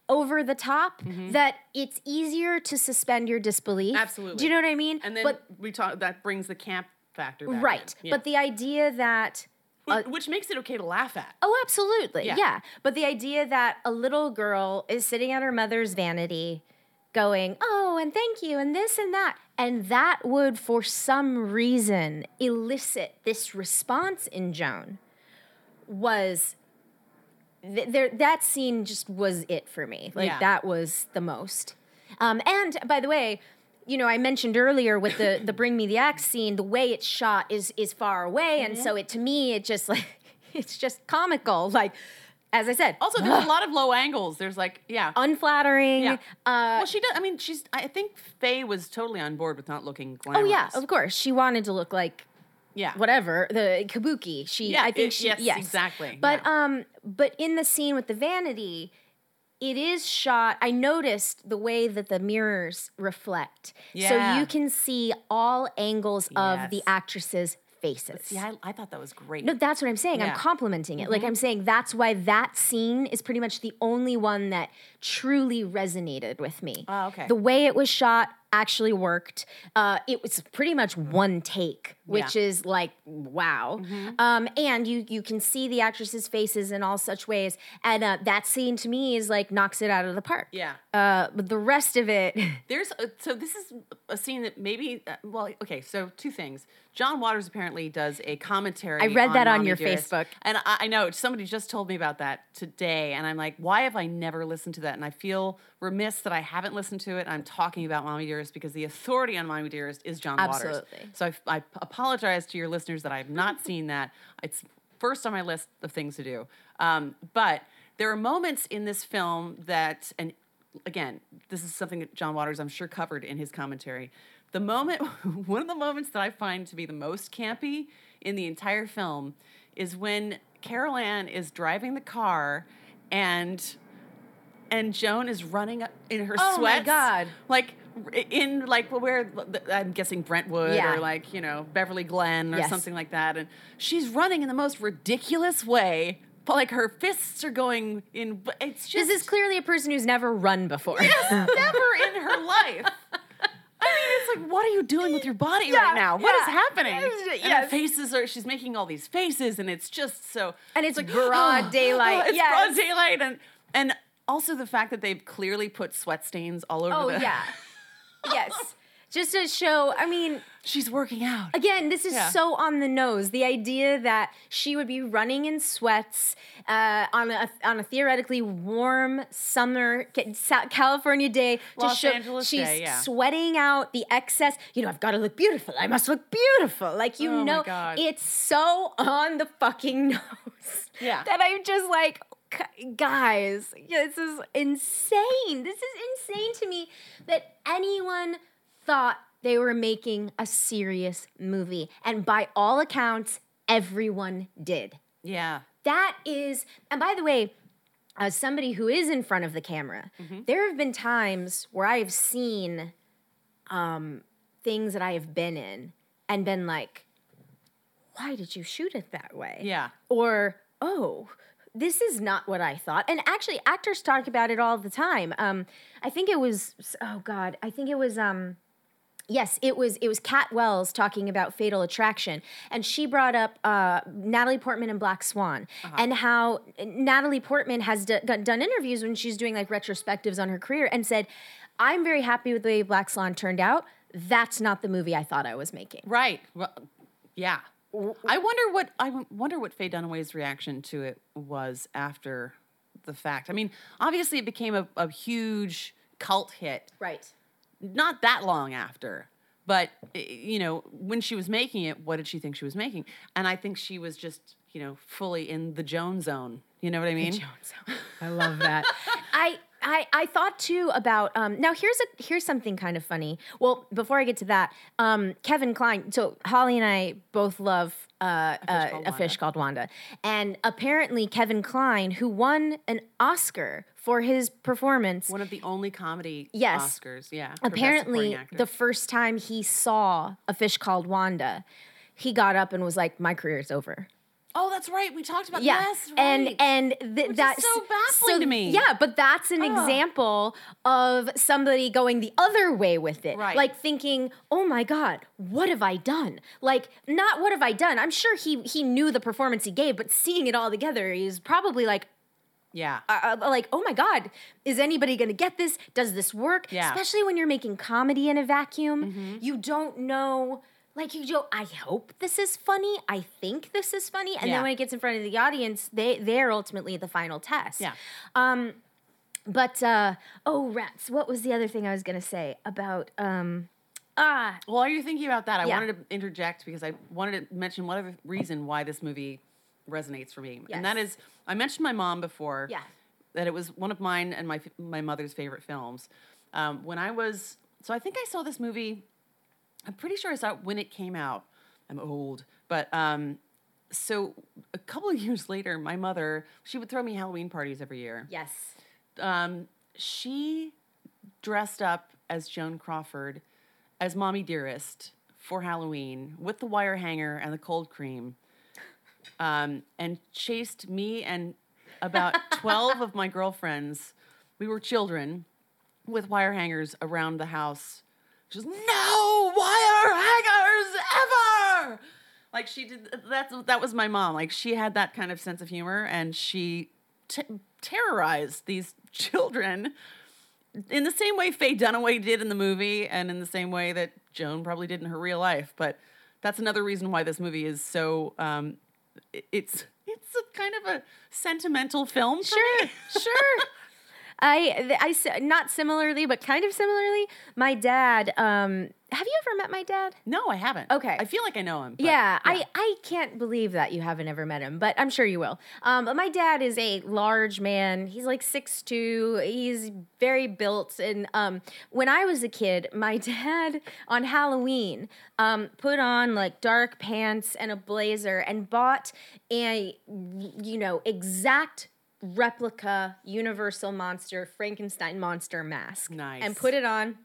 Speaker 8: over the top
Speaker 9: Mm-hmm.
Speaker 8: that it's easier to suspend your disbelief.
Speaker 9: Absolutely.
Speaker 8: Do you know what I mean?
Speaker 9: And then
Speaker 8: but
Speaker 9: we talk that brings the camp factor
Speaker 8: right.
Speaker 9: Yeah.
Speaker 8: But the idea that
Speaker 9: Wh- which makes it okay to laugh at.
Speaker 8: Oh, absolutely.
Speaker 9: Yeah.
Speaker 8: Yeah. But the idea that a little girl is sitting at her mother's vanity going, oh, and thank you, and this and that. And that would, for some reason, elicit this response in Joan was. Th- there, that scene just was it for me. Like
Speaker 9: Yeah.
Speaker 8: that was the most. Um, and by the way, you know, I mentioned earlier with the the Bring Me the Axe scene, the way it's shot is is far away, and so it to me it just like it's just comical. Like as I said,
Speaker 9: Also, there's a lot of low angles. There's like, yeah.
Speaker 8: unflattering.
Speaker 9: Yeah.
Speaker 8: Uh,
Speaker 9: well, she does. I mean, she's. I think Faye was totally on board with not looking glamorous.
Speaker 8: oh yeah, of course, she wanted to look like
Speaker 9: Yeah.
Speaker 8: whatever the kabuki. She,
Speaker 9: Yeah,
Speaker 8: I think
Speaker 9: it-
Speaker 8: she,
Speaker 9: yes,
Speaker 8: yes,
Speaker 9: exactly,
Speaker 8: But
Speaker 9: yeah.
Speaker 8: um, but in the scene with the vanity, it is shot. I noticed the way that the mirrors reflect,
Speaker 9: Yeah.
Speaker 8: so you can see all angles of the
Speaker 9: Yes.
Speaker 8: Faces.
Speaker 9: See, I, I thought that was great.
Speaker 8: No, that's what I'm saying.
Speaker 9: Yeah. Mm-hmm.
Speaker 8: I'm complimenting it. Like I'm saying that's why that scene is pretty much the only one that truly resonated with me.
Speaker 9: Ah, okay.
Speaker 8: The way it was shot actually worked. Uh, it was pretty much one take, which
Speaker 9: Yeah.
Speaker 8: is like wow.
Speaker 9: Mm-hmm.
Speaker 8: Um, and you you can see the actresses' faces in all such ways, and uh, that scene to me is like knocks it out of the park.
Speaker 9: yeah.
Speaker 8: Uh, but the rest of it,
Speaker 9: There's a, so this is a scene that maybe uh, well okay so two things John Waters apparently does a commentary
Speaker 8: I read that on
Speaker 9: Mommy
Speaker 8: your
Speaker 9: Dearest.
Speaker 8: Facebook.
Speaker 9: and I, I know somebody just told me about that today and I'm like why have I never listened to that and I feel remiss that I haven't listened to it I'm talking about Mommy Dearest because the authority on Mommy Dearest is John Waters
Speaker 8: Absolutely.
Speaker 9: so I, I apologize to your listeners that I have not seen that it's first on my list of things to do um, but there are moments in this film that and again, this is something that John Waters, I'm sure, covered in his commentary. The moment, one of the moments that I find to be the most campy in the entire film is when Carol Ann is driving the car and and Joan is running in her sweats.
Speaker 8: Oh my. God.
Speaker 9: Like in like where I'm guessing Brentwood
Speaker 8: Yeah.
Speaker 9: or like you know Beverly Glen or
Speaker 8: Yes.
Speaker 9: something like that, and she's running in the most ridiculous way. But like her fists are going in. It's just
Speaker 8: this is clearly a person who's never run before.
Speaker 9: Yes, never in her life. I mean, it's like, what are you doing with your body
Speaker 8: Yeah,
Speaker 9: right now? What is
Speaker 8: yeah.
Speaker 9: happening?
Speaker 8: Yes,
Speaker 9: And her faces are, she's making all these faces, and it's just so.
Speaker 8: And it's like broad daylight,
Speaker 9: it's
Speaker 8: yes.
Speaker 9: broad daylight. And, and also the fact that they've clearly put sweat stains all over
Speaker 8: Oh
Speaker 9: the.
Speaker 8: yeah. yes. Just to show, I mean,
Speaker 9: She's working out.
Speaker 8: again, this is
Speaker 9: Yeah.
Speaker 8: so on the nose. The idea that she would be running in sweats uh, on a on a theoretically warm summer California day to
Speaker 9: Los
Speaker 8: show
Speaker 9: Angeles
Speaker 8: she's
Speaker 9: day, yeah.
Speaker 8: sweating out the excess. You know, I've got to look beautiful. I must look beautiful. Like you
Speaker 9: Oh
Speaker 8: know,
Speaker 9: God.
Speaker 8: it's so on the fucking nose.
Speaker 9: Yeah.
Speaker 8: that I'm just like. "Gu- Guys, this is insane. This is insane to me that anyone thought they were making a serious movie. And by all accounts, everyone did.
Speaker 9: Yeah.
Speaker 8: That is, and by the way, as somebody who is in front of the camera,
Speaker 9: Mm-hmm.
Speaker 8: there have been times where I have seen um, things that I have been in and been like, why did you shoot it that way?
Speaker 9: Yeah.
Speaker 8: Or, oh, this is not what I thought. And actually, actors talk about it all the time. Um, I think it was, oh God, I think it was um, Yes, it was it was Cat Wells talking about Fatal Attraction, and she brought up uh, Natalie Portman and Black Swan, and how Natalie Portman has d- done interviews when she's doing like retrospectives on her career, and said, "I'm very happy with the way Black Swan turned out. That's not the movie I thought I was making."
Speaker 9: Right. Well, yeah. I wonder what I w- wonder what Faye Dunaway's reaction to it was after the fact. I mean, obviously it became a, a huge cult hit
Speaker 8: Right.
Speaker 9: not that long after. But you know, when she was making it, what did she think she was making? And I think she was just, you know, fully in the Joan zone. You know what I mean? The Joan zone.
Speaker 8: I love that. I I I thought too about um now here's a here's something kind of funny. Well, before I get to that, um Kevin Kline, so Holly and I both love uh, uh,
Speaker 9: Called
Speaker 8: a fish called Wanda. And apparently Kevin Kline, who won an Oscar for his performance,
Speaker 9: One of the only comedy
Speaker 8: Yes.
Speaker 9: Oscars. Yeah.
Speaker 8: apparently the first time he saw a fish called Wanda, he got up and was like, "My career's over."
Speaker 9: Oh, that's right. We talked about
Speaker 8: Yeah,
Speaker 9: yes,
Speaker 8: and
Speaker 9: right.
Speaker 8: and th- that's
Speaker 9: so baffling to me.
Speaker 8: Yeah, but that's an example of somebody going the other way with it,
Speaker 9: Right.
Speaker 8: Like thinking, "Oh my God, what have I done?" Like, not what have I done? I'm sure he he knew the performance he gave, but seeing it all together, he's probably like,
Speaker 9: yeah.
Speaker 8: uh, uh, like, oh my God, is anybody going to get this? Does this work?
Speaker 9: Yeah.
Speaker 8: Especially when you're making comedy in a vacuum, you don't know. Like you go, I hope this is funny. I think this is funny, and
Speaker 9: Yeah.
Speaker 8: then when it gets in front of the audience, they they're ultimately the final test.
Speaker 9: Yeah.
Speaker 8: Um, but uh, oh rats, what was the other thing I was gonna say about um, ah
Speaker 9: Well, while you're thinking about that, I
Speaker 8: Yeah.
Speaker 9: wanted to interject because I wanted to mention one other reason why this movie resonates for me, and that is I mentioned my mom before.
Speaker 8: Yeah.
Speaker 9: That it was one of mine and my my mother's favorite films. Um, when I was so I think I saw this movie. I'm pretty sure I saw it when it came out. I'm old, but um, so a couple of years later, my mother she would throw me Halloween parties every year
Speaker 8: yes,
Speaker 9: um, she dressed up as Joan Crawford as Mommy Dearest for Halloween with the wire hanger and the cold cream, um, and chased me and about 12 of my girlfriends. We were children with wire hangers around the house. Just no wire hangers ever. Like she did. That's that was my mom. Like she had that kind of sense of humor, and she t- terrorized these children in the same way Faye Dunaway did in the movie, and in the same way that Joan probably did in her real life. But that's another reason why this movie is so. Um, it's it's a kind of a sentimental film. for
Speaker 8: sure, sure. I, I, not similarly, but kind of similarly. My dad. Um, have you ever met my dad?
Speaker 9: No, I haven't.
Speaker 8: Okay.
Speaker 9: I feel like I know him. but-
Speaker 8: yeah, I, I can't believe that you haven't ever met him, but I'm sure you will. Um, but my dad is a large man. He's like 6'2". He's very built. And um, when I was a kid, my dad on Halloween um, put on like dark pants and a blazer and bought a, you know, exact replica Universal Monster Frankenstein monster mask.
Speaker 9: Nice.
Speaker 8: And put it on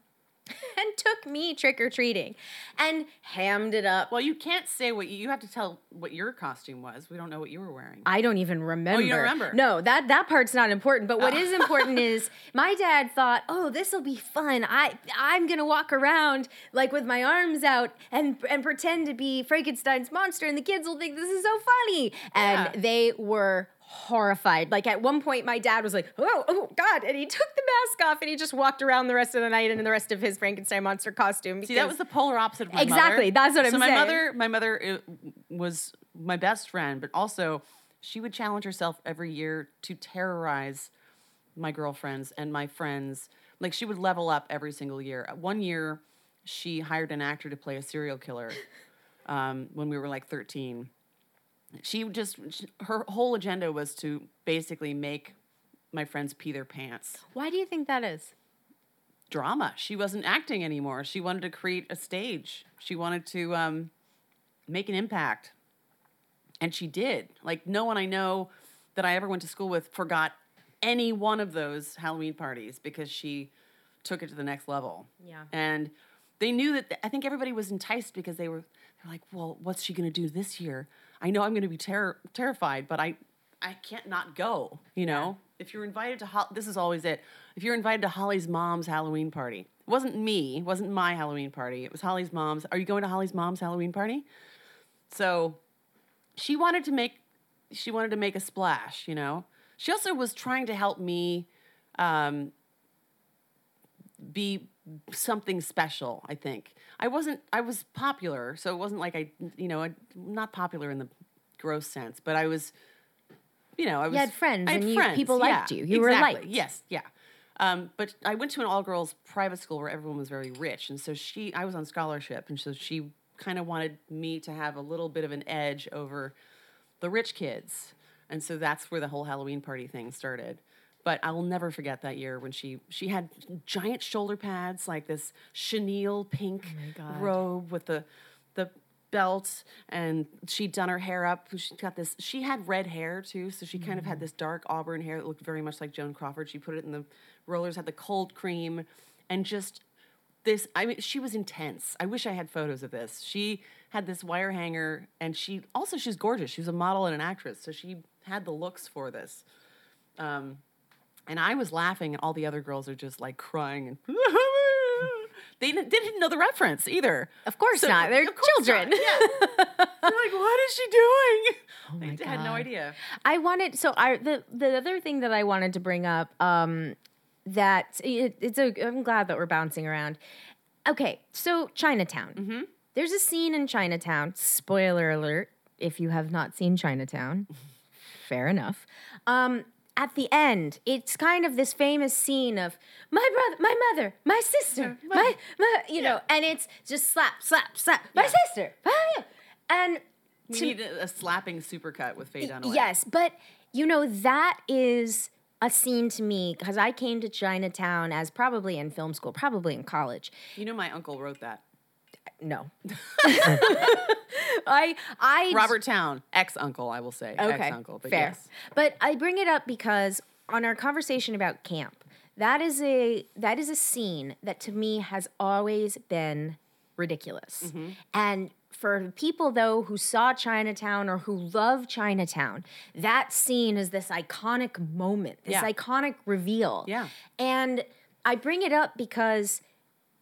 Speaker 8: and took me trick or treating and hammed it up.
Speaker 9: Well, you can't say what you, you have to tell what your costume was. We don't know what you were wearing.
Speaker 8: I don't even remember.
Speaker 9: Oh, you remember?
Speaker 8: No, that that part's not important. But what oh. is important is my dad thought, "Oh, this will be fun. I I'm gonna walk around like with my arms out and and pretend to be Frankenstein's monster, and the kids will think this is so funny."
Speaker 9: Yeah.
Speaker 8: And they were horrified. Like at one point, my dad was like, "Oh, oh God!" and he took the mask off and he just walked around the rest of the night in the rest of his Frankenstein monster costume.
Speaker 9: See, that was the polar opposite of my
Speaker 8: Exactly,
Speaker 9: mother.
Speaker 8: that's what I'm
Speaker 9: so my
Speaker 8: saying.
Speaker 9: mother, my mother uh, was my best friend, but also she would challenge herself every year to terrorize my girlfriends and my friends. Like she would level up every single year. One year, she hired an actor to play a serial killer um, when we were like 13. She just, her whole agenda was to basically make my friends pee their pants
Speaker 8: Why do you think that is?
Speaker 9: drama. She wasn't acting anymore. She wanted to create a stage. She wanted to um, make an impact. And she did. Like, no one I know that I ever went to school with forgot any one of those Halloween parties because she took it to the next level.
Speaker 8: Yeah.
Speaker 9: And they knew that, I think everybody was enticed because they were, they're like, well, what's she going to do this year? I know I'm going to be terror terrified, but I, I can't not go, you know? If you're invited to, Ho- this is always it. If you're invited to Holly's mom's Halloween party, It wasn't me. It wasn't my Halloween party. It was Holly's mom's. Are you going to Holly's mom's Halloween party? So she wanted to make she wanted to make a splash, you know. She also was trying to help me um, be something special. I think I wasn't. I was popular, so it wasn't like I, you know, I, not popular in the gross sense, but I was, you know, I was.
Speaker 8: you had friends
Speaker 9: I had
Speaker 8: and you- people liked
Speaker 9: yeah,
Speaker 8: you. You were liked.
Speaker 9: Yes, yeah. Um, but I went to an all girls private school where everyone was very rich, and so she, I was on scholarship, and so she kind of wanted me to have a little bit of an edge over the rich kids, and so that's where the whole Halloween party thing started. But I will never forget that year when she she had giant shoulder pads, like this chenille pink robe with the the belt, and she'd done her hair up. She got this. She had red hair too, so she kind of had this dark auburn hair that looked very much like Joan Crawford. She put it in the rollers, had the cold cream, and just this. I mean, she was intense. I wish I had photos of this. She had this wire hanger, and she also she's gorgeous. She was a model and an actress, so she had the looks for this. Um, and I was laughing, and all the other girls are just like crying and. They didn't, they didn't know the reference either.
Speaker 8: Of course not. They're
Speaker 9: course
Speaker 8: children.
Speaker 9: not, Yeah. They're like, what is she doing?
Speaker 8: Oh my
Speaker 9: they had no idea.
Speaker 8: I wanted so I the the other thing that I wanted to bring up um that it, it's a I'm glad that we're bouncing around. Okay, so Chinatown.
Speaker 9: Mm-hmm.
Speaker 8: There's a scene in Chinatown. Spoiler alert: if you have not seen Chinatown, fair enough. Um, at the end, it's kind of this famous scene of my brother, my mother, my sister, my, my, you know, and it's just slap, slap, slap, my
Speaker 9: Yeah.
Speaker 8: sister, ah, and
Speaker 9: We
Speaker 8: to-
Speaker 9: need a, a slapping supercut with Faye Dunaway.
Speaker 8: Yes, but you know that is a scene to me because I came to Chinatown as probably in film school, probably in college.
Speaker 9: You know, my uncle wrote that.
Speaker 8: No, I I
Speaker 9: Robert Towne, ex uncle, I will say.
Speaker 8: okay
Speaker 9: Ex uncle, but
Speaker 8: fair,
Speaker 9: yes.
Speaker 8: but I bring it up because on our conversation about camp, that is a that is a scene that to me has always been ridiculous,
Speaker 9: Mm-hmm.
Speaker 8: and. For people though who saw Chinatown or who love Chinatown, that scene is this iconic moment, this
Speaker 9: Yeah.
Speaker 8: iconic reveal.
Speaker 9: Yeah.
Speaker 8: And I bring it up because,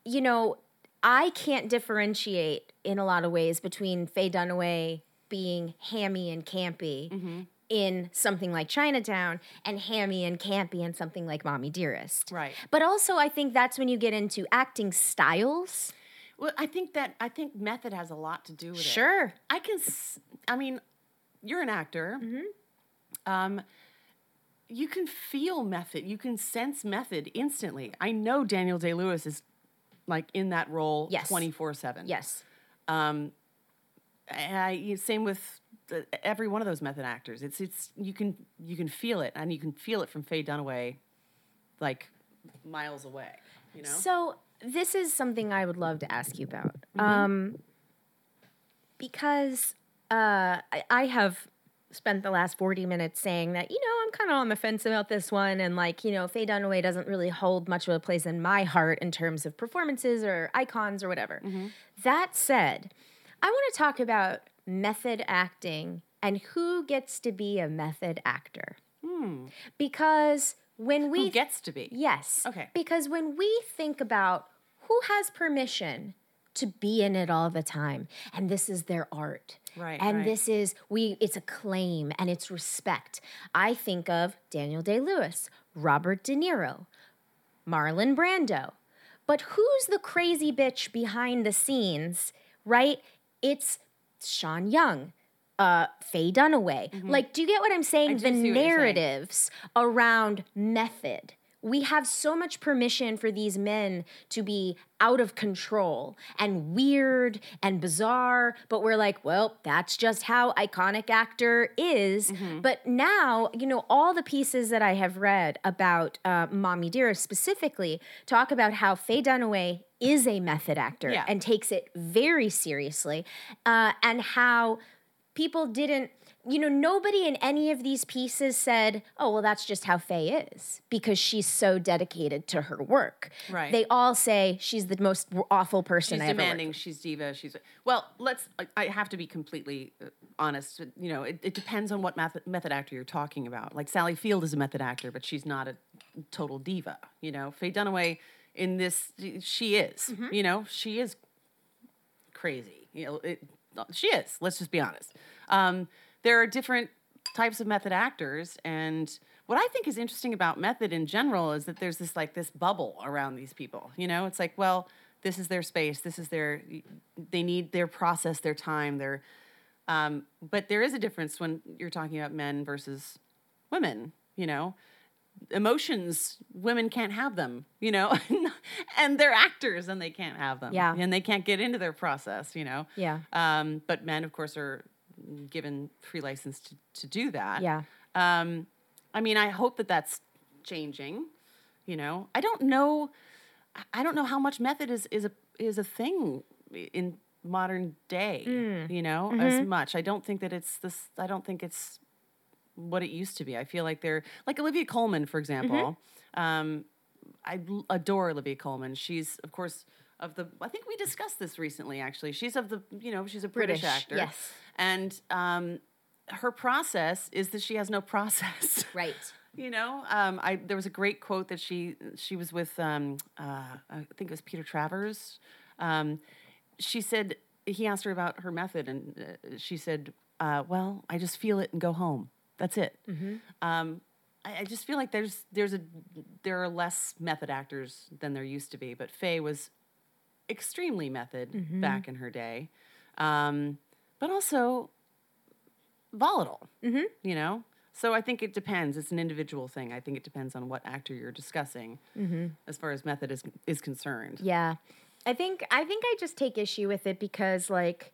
Speaker 8: you know, I can't differentiate in a lot of ways between Faye Dunaway being hammy and campy
Speaker 9: Mm-hmm.
Speaker 8: in something like Chinatown and hammy and campy in something like Mommy Dearest.
Speaker 9: Right.
Speaker 8: But also, I think that's when you get into acting styles.
Speaker 9: Well, I think that I think method has a lot to do with it.
Speaker 8: Sure.
Speaker 9: I can. I mean, you're an actor.
Speaker 8: Mm-hmm.
Speaker 9: Um, you can feel method. You can sense method instantly. I know Daniel Day Lewis is like in that role
Speaker 8: Yes.
Speaker 9: twenty four seven.
Speaker 8: Yes.
Speaker 9: Um, I, same with the, every one of those method actors. It's it's you can you can feel it, and you can feel it from Faye Dunaway, like miles away. You know.
Speaker 8: So this is something I would love to ask you about.
Speaker 9: Mm-hmm.
Speaker 8: Um, because uh, I, I have spent the last 40 minutes saying that, you know, I'm kind of on the fence about this one. And like, you know, Faye Dunaway doesn't really hold much of a place in my heart in terms of performances or icons or whatever.
Speaker 9: Mm-hmm.
Speaker 8: That said, I want to talk about method acting and who gets to be a method actor. Hmm. Because when we.
Speaker 9: Who gets to be?
Speaker 8: Yes.
Speaker 9: Okay.
Speaker 8: Because when we think about who has permission to be in it all the time, and this is their art.
Speaker 9: Right,
Speaker 8: And
Speaker 9: right.
Speaker 8: this is we it's a claim and it's respect. I think of Daniel Day-Lewis, Robert De Niro, Marlon Brando. But who's the crazy bitch behind the scenes, right? It's Sean Young, uh, Faye Dunaway. Like, do you get what I'm saying? The
Speaker 9: see saying.
Speaker 8: narratives around method. We have so much permission for these men to be out of control and weird and bizarre, but we're like, well, that's just how iconic actor is.
Speaker 9: Mm-hmm.
Speaker 8: But now, you know, all the pieces that I have read about uh, Mommy Dearest specifically talk about how Faye Dunaway is a method actor
Speaker 9: Yeah.
Speaker 8: and takes it very seriously, uh, and how people didn't you know nobody in any of these pieces said oh well that's just how faye is because she's so dedicated to her work
Speaker 9: Right.
Speaker 8: they all say she's the most awful person
Speaker 9: She's
Speaker 8: i
Speaker 9: demanding. She's diva. She's well. Let's. I- have to be completely uh, honest. You know, it, it depends on what method, method actor you're talking about. Like Sally Field is a method actor, but she's not a total diva. You know, Faye Dunaway in this she is. You know, she is crazy. You know, it, she is. Let's just be honest. Um, there are different types of method actors, and what I think is interesting about method in general is that there's this like this bubble around these people. You know, it's like, well, this is their space. This is their. They need their process, their time, their. Um, but there is a difference when you're talking about men versus women. You know, emotions women can't have them you know and they're actors and they can't have them
Speaker 8: Yeah.
Speaker 9: and they can't get into their process you know
Speaker 8: Yeah.
Speaker 9: um, but men of course are given free license to, to do that
Speaker 8: Yeah.
Speaker 9: um, i mean i hope that that's changing you know i don't know i don't know how much method is is a is a thing in modern day
Speaker 8: Mm.
Speaker 9: you know
Speaker 8: Mm-hmm.
Speaker 9: as much i don't think that it's this i don't think it's what it used to be. I feel like they're like Olivia Colman, for example.
Speaker 8: Mm-hmm.
Speaker 9: Um, I adore Olivia Colman. She's, of course, of the. I think we discussed this recently. Actually, she's of the. You know, she's a British,
Speaker 8: British,
Speaker 9: actor.
Speaker 8: yes.
Speaker 9: and um, her process is that she has no process.
Speaker 8: Right.
Speaker 9: You know, um, I there was a great quote that she she was with um, uh, I think it was Peter Travers. Um, she said he asked her about her method, and uh, she said, uh, "Well, I just feel it and go home. That's it." Um, I, I just feel like there's there's a there are less method actors than there used to be, but Faye was extremely method mm-hmm. back in her day, um, but also volatile. Mm-hmm. You know, so I think it depends. It's an individual thing. I think it depends on what actor you're discussing, mm-hmm. as far as method is is concerned.
Speaker 8: Yeah. I think I think I just take issue with it because like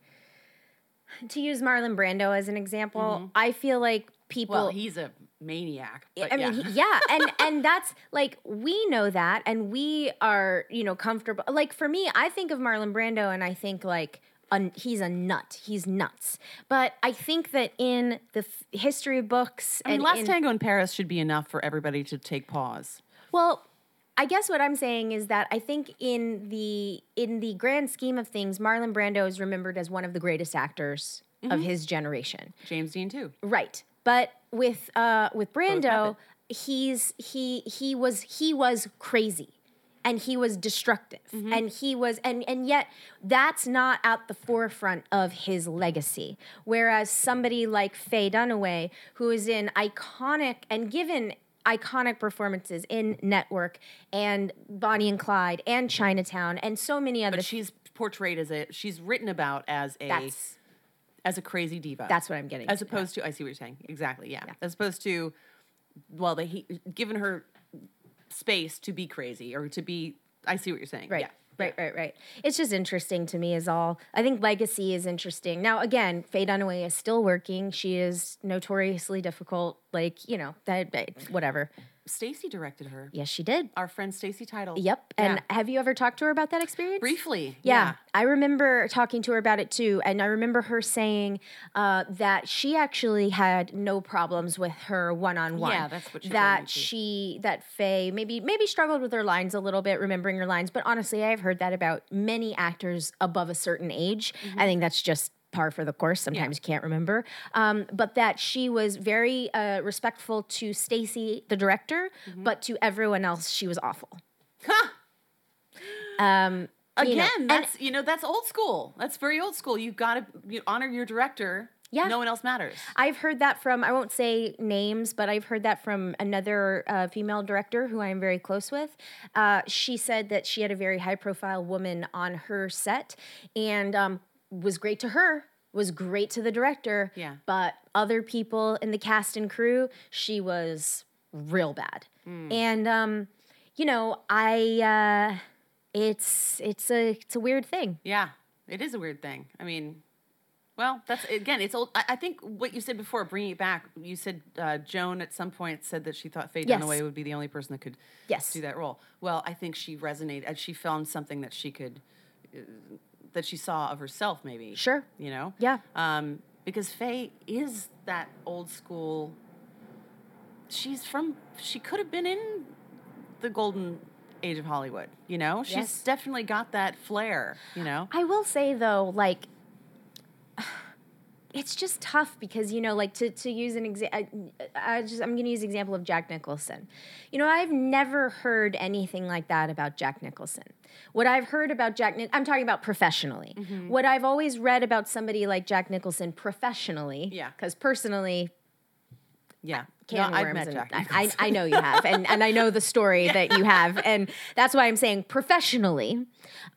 Speaker 8: to use Marlon Brando as an example, I feel like people
Speaker 9: Well, he's a maniac.
Speaker 8: I mean,
Speaker 9: yeah.
Speaker 8: and and that's like we know that, and we are you know comfortable. Like for me, I think of Marlon Brando, and I think like a, he's a nut. He's nuts. But I think that in the f- history books
Speaker 9: I mean,
Speaker 8: and
Speaker 9: Last
Speaker 8: in,
Speaker 9: Tango in Paris should be enough for everybody to take pause.
Speaker 8: well, I guess what I'm saying is that I think in the in the grand scheme of things, Marlon Brando is remembered as one of the greatest actors of mm-hmm. his generation.
Speaker 9: James Dean too.
Speaker 8: Right. But with uh with Brando, he's he he was he was crazy and he was destructive. And he was and and yet that's not at the forefront of his legacy. Whereas somebody like Faye Dunaway who is in iconic and given iconic performances in Network and Bonnie and Clyde and Chinatown and so many other
Speaker 9: But she's portrayed as a she's written about as a
Speaker 8: that's
Speaker 9: as a crazy diva.
Speaker 8: that's what I'm getting
Speaker 9: as opposed to I see what you're saying. Exactly, yeah. As opposed to well, they he, given her space to be crazy or to be I see what you're saying.
Speaker 8: Right.
Speaker 9: Yeah.
Speaker 8: Right, right, right. It's just interesting to me, is all. I think legacy is interesting. Now, again, Faye Dunaway is still working. She is notoriously difficult. Like, you know, that, that- whatever.
Speaker 9: Stacy directed her.
Speaker 8: Yes, she did.
Speaker 9: Our friend Stacy Title.
Speaker 8: Yep. And have you ever talked to her about that experience?
Speaker 9: briefly.
Speaker 8: Yeah, I remember talking to her about it too, and I remember her saying uh, that she actually had no problems with her one-on-one.
Speaker 9: Yeah, that's what she
Speaker 8: that she that Faye maybe maybe struggled with her lines a little bit, remembering her lines. But honestly, I've heard that about many actors above a certain age.
Speaker 9: Mm-hmm.
Speaker 8: I think that's just par for the course. Sometimes you can't remember, um, but that she was very uh, respectful to Stacy, the director,
Speaker 9: Mm-hmm.
Speaker 8: but to everyone else, she was awful.
Speaker 9: Huh.
Speaker 8: Um, you know,
Speaker 9: Again,
Speaker 8: and-
Speaker 9: that's you know that's old school. That's very old school. You've got to you honor your director.
Speaker 8: Yeah.
Speaker 9: No one else matters.
Speaker 8: I've heard that from, I won't say names, but I've heard that from another uh, female director who I am very close with. Uh, she said that she had a very high profile woman on her set and um, was great to her, was great to the director.
Speaker 9: Yeah.
Speaker 8: But other people in the cast and crew, she was real bad. And, um, you know, I, uh, it's, it's a, it's a weird thing.
Speaker 9: Yeah, it is a weird thing. I mean, well, that's again, it's old. I, I think what you said before, bringing it back, you said uh, Joan at some point said that she thought Faye
Speaker 8: Yes.
Speaker 9: Dunaway would be the only person that could
Speaker 8: Yes.
Speaker 9: do that role. Well, I think she resonated. uh, She found something that she could, uh, that she saw of herself, maybe.
Speaker 8: Sure.
Speaker 9: You know.
Speaker 8: Yeah.
Speaker 9: Um, because Faye is that old school. She's from. She could have been in the golden age of Hollywood. You know, she's
Speaker 8: Yes. definitely
Speaker 9: definitely got that flair. You know.
Speaker 8: I will say though, like it's just tough because you know like to, to use an example I just i'm going to use example of jack nicholson you know i've never heard anything like that about jack nicholson what i've heard about jack Nic- i'm talking about professionally
Speaker 9: Mm-hmm.
Speaker 8: what i've always read about somebody like jack nicholson professionally
Speaker 9: Yeah.
Speaker 8: because personally
Speaker 9: Yeah.
Speaker 8: can
Speaker 9: no, I've met Jack.
Speaker 8: I, I, I know you have and, and i know the story that you have and that's why i'm saying professionally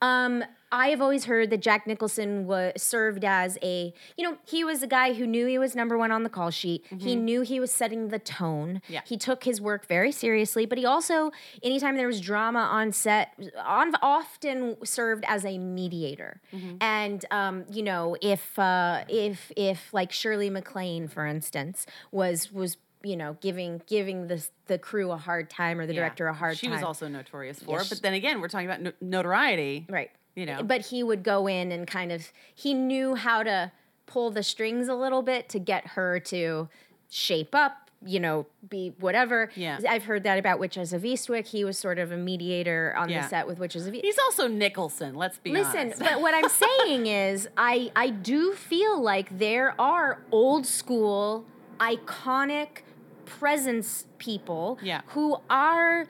Speaker 8: um, i have always heard that jack nicholson was served as a you know he was a guy who knew he was number one on the call sheet he knew he was setting the tone
Speaker 9: Mm-hmm. Yeah.
Speaker 8: he took his work very seriously but he also anytime there was drama on set on, often served as a mediator
Speaker 9: Mm-hmm.
Speaker 8: and um, you know if uh, if if like shirley maclaine for instance was was you know giving giving the the crew a hard time or the
Speaker 9: Yeah.
Speaker 8: director a hard
Speaker 9: she
Speaker 8: time She
Speaker 9: was also notorious for.
Speaker 8: Yes.
Speaker 9: But then again, we're talking about no- notoriety.
Speaker 8: right
Speaker 9: You know.
Speaker 8: but he would go in and kind of he knew how to pull the strings a little bit to get her to shape up you know be whatever
Speaker 9: Yeah.
Speaker 8: i've heard that about witches of eastwick he was sort of a mediator on
Speaker 9: Yeah.
Speaker 8: the set with witches of eastwick
Speaker 9: He's also Nicholson. Let's be
Speaker 8: Listen,
Speaker 9: honest.
Speaker 8: but what I'm saying is, I I do feel like there are old school, iconic presence people
Speaker 9: Yeah.
Speaker 8: who are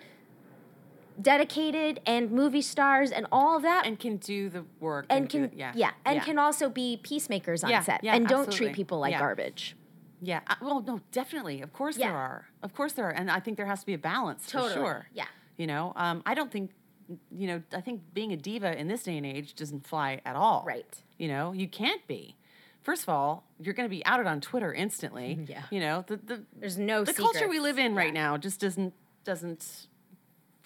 Speaker 8: dedicated and movie stars and all of that.
Speaker 9: and can do the work
Speaker 8: and
Speaker 9: do
Speaker 8: can
Speaker 9: it, yeah
Speaker 8: yeah, and
Speaker 9: yeah.
Speaker 8: can also be peacemakers on
Speaker 9: Yeah,
Speaker 8: set and don't
Speaker 9: absolutely.
Speaker 8: treat people like garbage.
Speaker 9: yeah uh, well no definitely of course there are of course there are and I think there has to be a balance
Speaker 8: Totally,
Speaker 9: for sure
Speaker 8: yeah.
Speaker 9: you know um, I don't think you know I think being a diva in this day and age doesn't fly at all
Speaker 8: Right.
Speaker 9: you know you can't be first of all you're going to be outed on Twitter instantly
Speaker 8: Yeah.
Speaker 9: you know the the
Speaker 8: There's no
Speaker 9: the culture we live in right
Speaker 8: Yeah.
Speaker 9: now just doesn't doesn't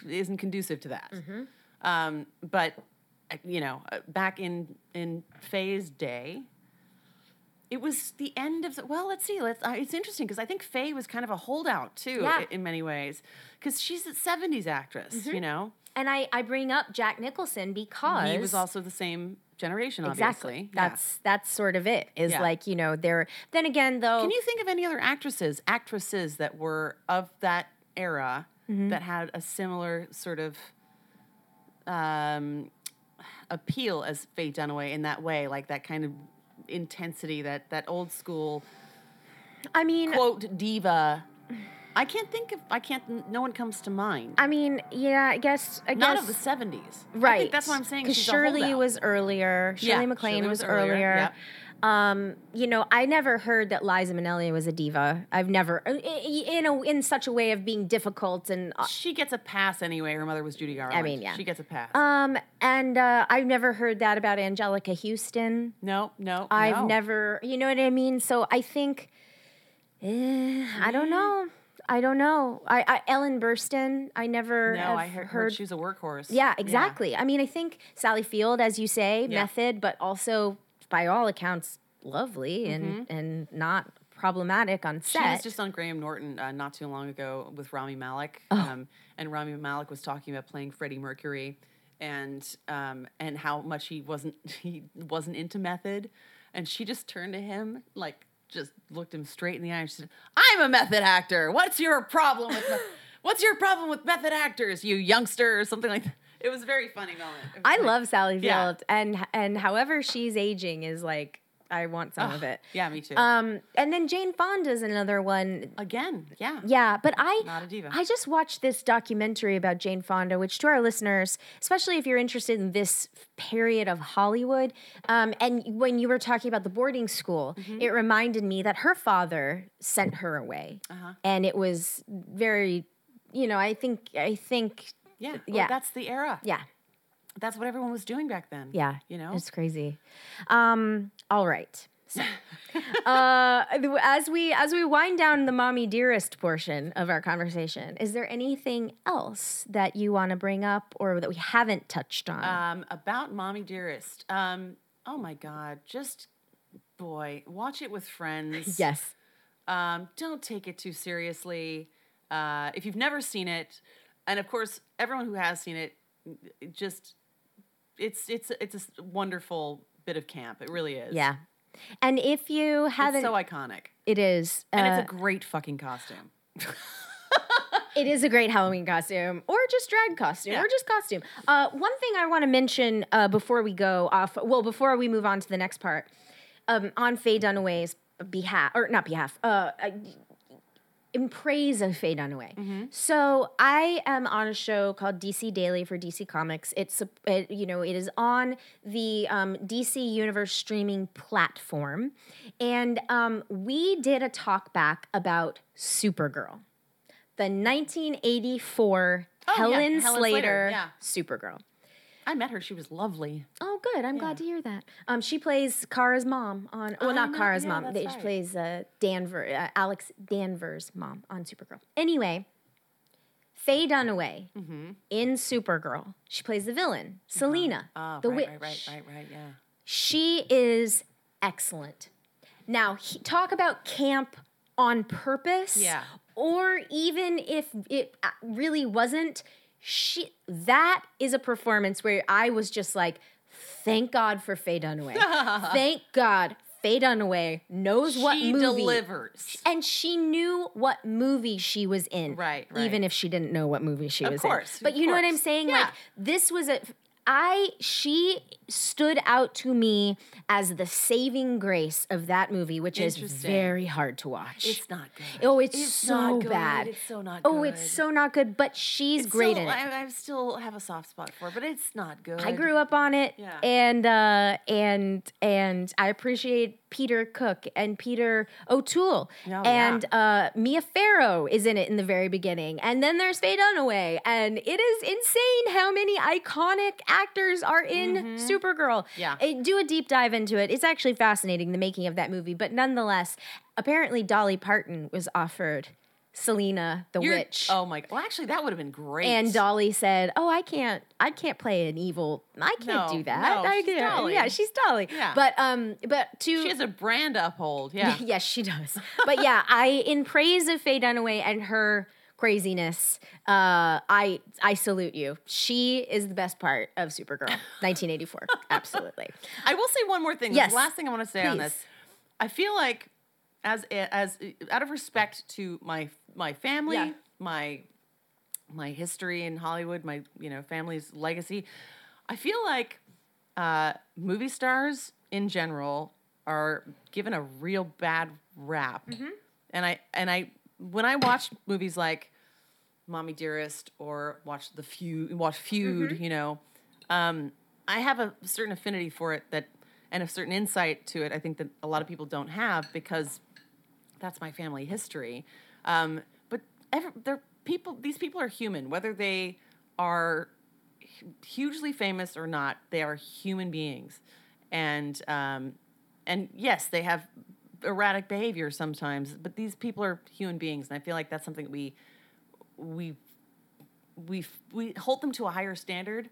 Speaker 9: isn't conducive to that.
Speaker 8: Mm-hmm.
Speaker 9: Um, but you know, uh, back in in Faye's day, it was the end of the, well. Let's see. Let's. Uh, it's interesting because I think Faye was kind of a holdout too
Speaker 8: Yeah.
Speaker 9: i- in many ways because she's a '70s actress.
Speaker 8: Mm-hmm.
Speaker 9: You know,
Speaker 8: And I I bring up Jack Nicholson because
Speaker 9: he was also the same generation.
Speaker 8: exactly.
Speaker 9: Obviously, Yeah.
Speaker 8: That's that's sort of it. Is
Speaker 9: Yeah.
Speaker 8: like you know there. Then again though,
Speaker 9: Can you think of any other actresses, actresses that were of that era
Speaker 8: Mm-hmm.
Speaker 9: that had a similar sort of um, appeal as Faye Dunaway in that way, like that kind of intensity, that that old school
Speaker 8: I mean,
Speaker 9: quote diva? I can't think of. I can't. No one comes to mind.
Speaker 8: I mean, yeah, I guess I
Speaker 9: Not
Speaker 8: guess
Speaker 9: of the seventies,
Speaker 8: right.
Speaker 9: I think that's what I'm saying.
Speaker 8: Because Shirley was earlier. Shirley
Speaker 9: Yeah,
Speaker 8: MacLaine
Speaker 9: Shirley
Speaker 8: was,
Speaker 9: was earlier,
Speaker 8: earlier.
Speaker 9: yep.
Speaker 8: Um, you know, I never heard that Liza Minnelli was a diva. I've never, i- in a in such a way of being difficult and. uh,
Speaker 9: She gets a pass anyway. Her mother was Judy Garland.
Speaker 8: I mean, yeah.
Speaker 9: She gets a pass.
Speaker 8: Um, and uh, I've never heard that about Anjelica Huston.
Speaker 9: no, no,
Speaker 8: I've
Speaker 9: no.
Speaker 8: never, you know what I mean. So I think, eh, I don't know. I don't know. I, I Ellen Burstyn. I never.
Speaker 9: No, I heard,
Speaker 8: heard
Speaker 9: she was a workhorse.
Speaker 8: Yeah, exactly. I mean, I think Sally Field, as you say,
Speaker 9: Yeah.
Speaker 8: method, but also by all accounts, lovely and and not problematic on
Speaker 9: Mm-hmm. She was just on Graham Norton uh, not too long ago with Rami Malek,
Speaker 8: Oh.
Speaker 9: um, and Rami Malek was talking about playing Freddie Mercury, and um, and how much he wasn't he wasn't into method, and she just turned to him like just looked him straight in the eye and she said, "I'm a method actor. What's your problem with what's your problem with method actors, you youngster?" or something like that. It was a very funny moment.
Speaker 8: I
Speaker 9: like-
Speaker 8: love Sally Field,
Speaker 9: Yeah.
Speaker 8: and and however she's aging is like I want some of it.
Speaker 9: Yeah, me too.
Speaker 8: Um, and then Jane Fonda's another one.
Speaker 9: Again, yeah,
Speaker 8: Yeah, but I
Speaker 9: Not a diva.
Speaker 8: I just watched this documentary about Jane Fonda, which to our listeners, especially if you're interested in this period of Hollywood, um, and when you were talking about the boarding school,
Speaker 9: Mm-hmm.
Speaker 8: it reminded me that her father sent her away,
Speaker 9: Uh-huh.
Speaker 8: and it was very, you know, I think I think,
Speaker 9: yeah, Well,
Speaker 8: yeah.
Speaker 9: that's the era.
Speaker 8: yeah,
Speaker 9: That's what everyone was doing back then.
Speaker 8: yeah,
Speaker 9: you know,
Speaker 8: it's crazy. Um, all right. So, uh, as we as we wind down the mommy dearest portion of our conversation, is there anything else that you want to bring up or that we haven't touched on?
Speaker 9: Um, about Mommy Dearest. Um, oh my God, just boy, watch it with friends.
Speaker 8: yes.
Speaker 9: Um, don't take it too seriously. Uh, if you've never seen it, and of course, everyone who has seen it, it just it's it's it's a wonderful bit of camp. It really is.
Speaker 8: Yeah. And if you haven't, it's
Speaker 9: so iconic,
Speaker 8: it is.
Speaker 9: and
Speaker 8: uh,
Speaker 9: it's a great fucking costume.
Speaker 8: It is a great Halloween costume, or just drag costume,
Speaker 9: Yeah.
Speaker 8: or just costume. Uh, one thing I want to mention uh, before we go off, well, before we move on to the next part, um, on Faye Dunaway's behalf, or not behalf, uh, uh, in praise of Faye Dunaway. So I am on a show called DC Daily for DC Comics. It's a, it, you know it is on the um, DC Universe streaming platform, and um, we did a talk back about Supergirl, the 1984
Speaker 9: Oh, yeah,
Speaker 8: Helen,
Speaker 9: Helen
Speaker 8: Slater,
Speaker 9: Slater, yeah.
Speaker 8: Supergirl.
Speaker 9: I met her. She was lovely.
Speaker 8: Oh, good. I'm glad to hear that. Um, she plays Kara's mom on. Well, not
Speaker 9: know,
Speaker 8: Kara's
Speaker 9: yeah,
Speaker 8: mom. They- She plays uh, Danver, uh, Alex Danvers' mom on Supergirl. Anyway, Faye Dunaway
Speaker 9: Mm-hmm.
Speaker 8: in Supergirl. She plays the villain, Selena,
Speaker 9: Oh,
Speaker 8: the
Speaker 9: right,
Speaker 8: witch.
Speaker 9: right, right, right, right, yeah.
Speaker 8: She is excellent. Now, he, talk about camp on purpose.
Speaker 9: Yeah.
Speaker 8: Or even if it uh, really wasn't, she that is a performance where I was just like, thank God for Faye Dunaway. thank God Faye Dunaway knows what movie.
Speaker 9: delivers.
Speaker 8: And she knew what movie she was in.
Speaker 9: Right,
Speaker 8: Even if she didn't know what movie she
Speaker 9: Of
Speaker 8: was
Speaker 9: course,
Speaker 8: in. But you know what I'm saying?
Speaker 9: Yeah.
Speaker 8: Like this was a I she stood out to me as the saving grace of that movie, which is very hard to watch.
Speaker 9: It's not good.
Speaker 8: Oh, it's,
Speaker 9: It's
Speaker 8: so bad.
Speaker 9: It's so not Good.
Speaker 8: Oh, it's so not good. But she's
Speaker 9: It's
Speaker 8: great
Speaker 9: still,
Speaker 8: in it.
Speaker 9: I, I still have a soft spot for it, but it's not good.
Speaker 8: I grew up on it,
Speaker 9: Yeah.
Speaker 8: and uh, and and I appreciate Peter Cook and Peter O'Toole,
Speaker 9: Oh, yeah.
Speaker 8: and uh, Mia Farrow is in it in the very beginning, and then there's Faye Dunaway, and it is insane how many iconic actors are in Supergirl.
Speaker 9: Mm-hmm. Yeah.
Speaker 8: Uh, do a deep dive into it. It's actually fascinating the making of that movie, but nonetheless, apparently Dolly Parton was offered Selena the
Speaker 9: You're-
Speaker 8: witch.
Speaker 9: Oh my! God. Well, actually, that would have been great.
Speaker 8: And Dolly said, "Oh, I can't, I can't play an evil. I can't
Speaker 9: No,
Speaker 8: do that.
Speaker 9: no,
Speaker 8: I
Speaker 9: she's
Speaker 8: can't.
Speaker 9: Dolly.
Speaker 8: Yeah, she's Dolly.
Speaker 9: Yeah.
Speaker 8: But um, but to
Speaker 9: she has a brand uphold. Yeah.
Speaker 8: yes, she does. But yeah, I in praise of Faye Dunaway and her craziness, uh, I I salute you. She is the best part of Supergirl, 1984. Absolutely.
Speaker 9: I will say one more thing.
Speaker 8: Yes.
Speaker 9: the last thing I want to say on this. I feel like, as as out of respect to my my family,
Speaker 8: Yeah.
Speaker 9: my my history in Hollywood, my you know family's legacy, I feel like uh, movie stars in general are given a real bad rap,
Speaker 8: Mm-hmm.
Speaker 9: and I and I when I watch movies like Mommy Dearest or watch the feud, watch Feud,
Speaker 8: Mm-hmm.
Speaker 9: you know, um, I have a certain affinity for it that, and a certain insight to it. I think that a lot of people don't have because that's my family history. Um, but ever, they're people. These people are human, whether they are hugely famous or not. They are human beings, and um, and yes, they have erratic behavior sometimes. But these people are human beings, and I feel like that's something we we we we hold them to a higher standard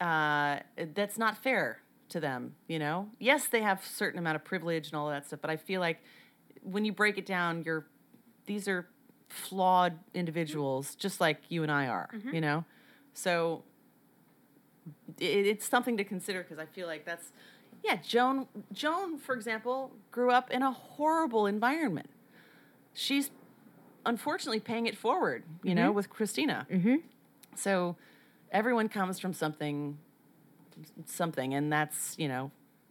Speaker 9: uh, that's not fair to them you know yes they have certain amount of privilege and all that stuff but i feel like when you break it down you're these are flawed individuals just like you and i are you know so it, it's something to consider because i feel like that's yeah joan joan for example grew up in a horrible environment she's unfortunately paying it forward, you know, with Christina. Mm-hmm. So everyone comes from something, something, and that's you know,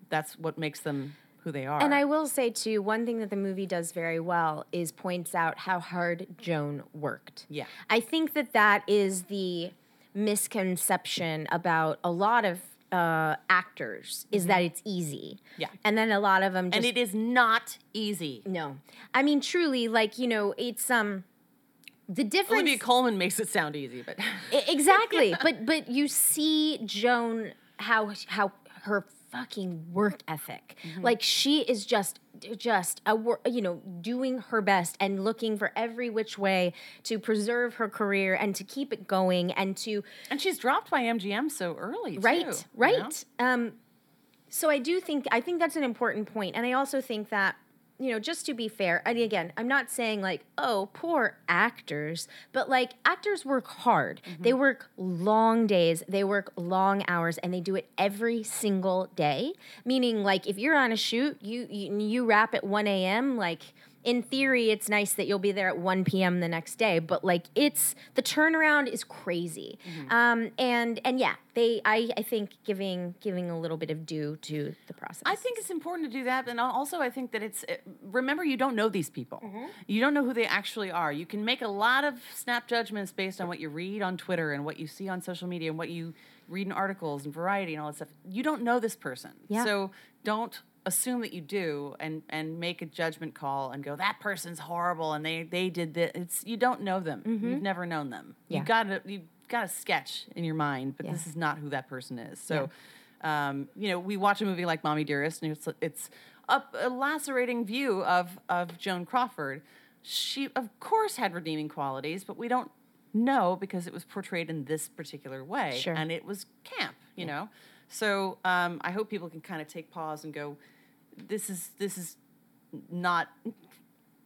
Speaker 9: that's what makes them who they are.
Speaker 8: And I will say too, one thing that the movie does very well is points out how hard Joan worked.
Speaker 9: Yeah.
Speaker 8: I think that that is the misconception about a lot of uh, actors is that it's easy.
Speaker 9: Yeah.
Speaker 8: And then a lot of them just
Speaker 9: and it is not easy.
Speaker 8: no. I mean, truly, like you know, it's um, the difference.
Speaker 9: Olivia Colman makes it sound easy, but
Speaker 8: I- exactly but but you see joan how how her fucking work ethic
Speaker 9: Mm-hmm.
Speaker 8: like she is just just a you know doing her best and looking for every which way to preserve her career and to keep it going and to
Speaker 9: and she's dropped by MGM so early. too,
Speaker 8: right
Speaker 9: you know?
Speaker 8: right um so i do think i think that's an important point and i also think that you know just to be fair and again i'm not saying like oh poor actors but like actors work hard. Mm-hmm. They work long days they work long hours and they do it every single day. Meaning like if you're on a shoot you you, you wrap at 1 a.m like in theory, it's nice that you'll be there at 1 p.m. the next day, but like it's the turnaround is crazy.
Speaker 9: Mm-hmm.
Speaker 8: Um, and and yeah, they I, I think giving giving a little bit of due to the process.
Speaker 9: I think it's important to do that, and also I think that it's remember you don't know these people. You don't know who they actually are. You can make a lot of snap judgments based on what you read on Twitter and what you see on social media and what you read in articles and Variety and all that stuff. You don't know this person,
Speaker 8: Yeah.
Speaker 9: so don't assume that you do and and make a judgment call and go that person's horrible and they they did this. It's you don't know them. You've never known them.
Speaker 8: Yeah.
Speaker 9: You got to you've got a sketch in your mind, but
Speaker 8: Yeah.
Speaker 9: this is not who that person is. So um, you know, we watch a movie like Mommy Dearest, and it's it's a, a lacerating view of of Joan Crawford. She, of course, had redeeming qualities, but we don't know because it was portrayed in this particular way,
Speaker 8: Sure.
Speaker 9: and it was camp, you know. So um, I hope people can kind of take pause and go, "This is this is not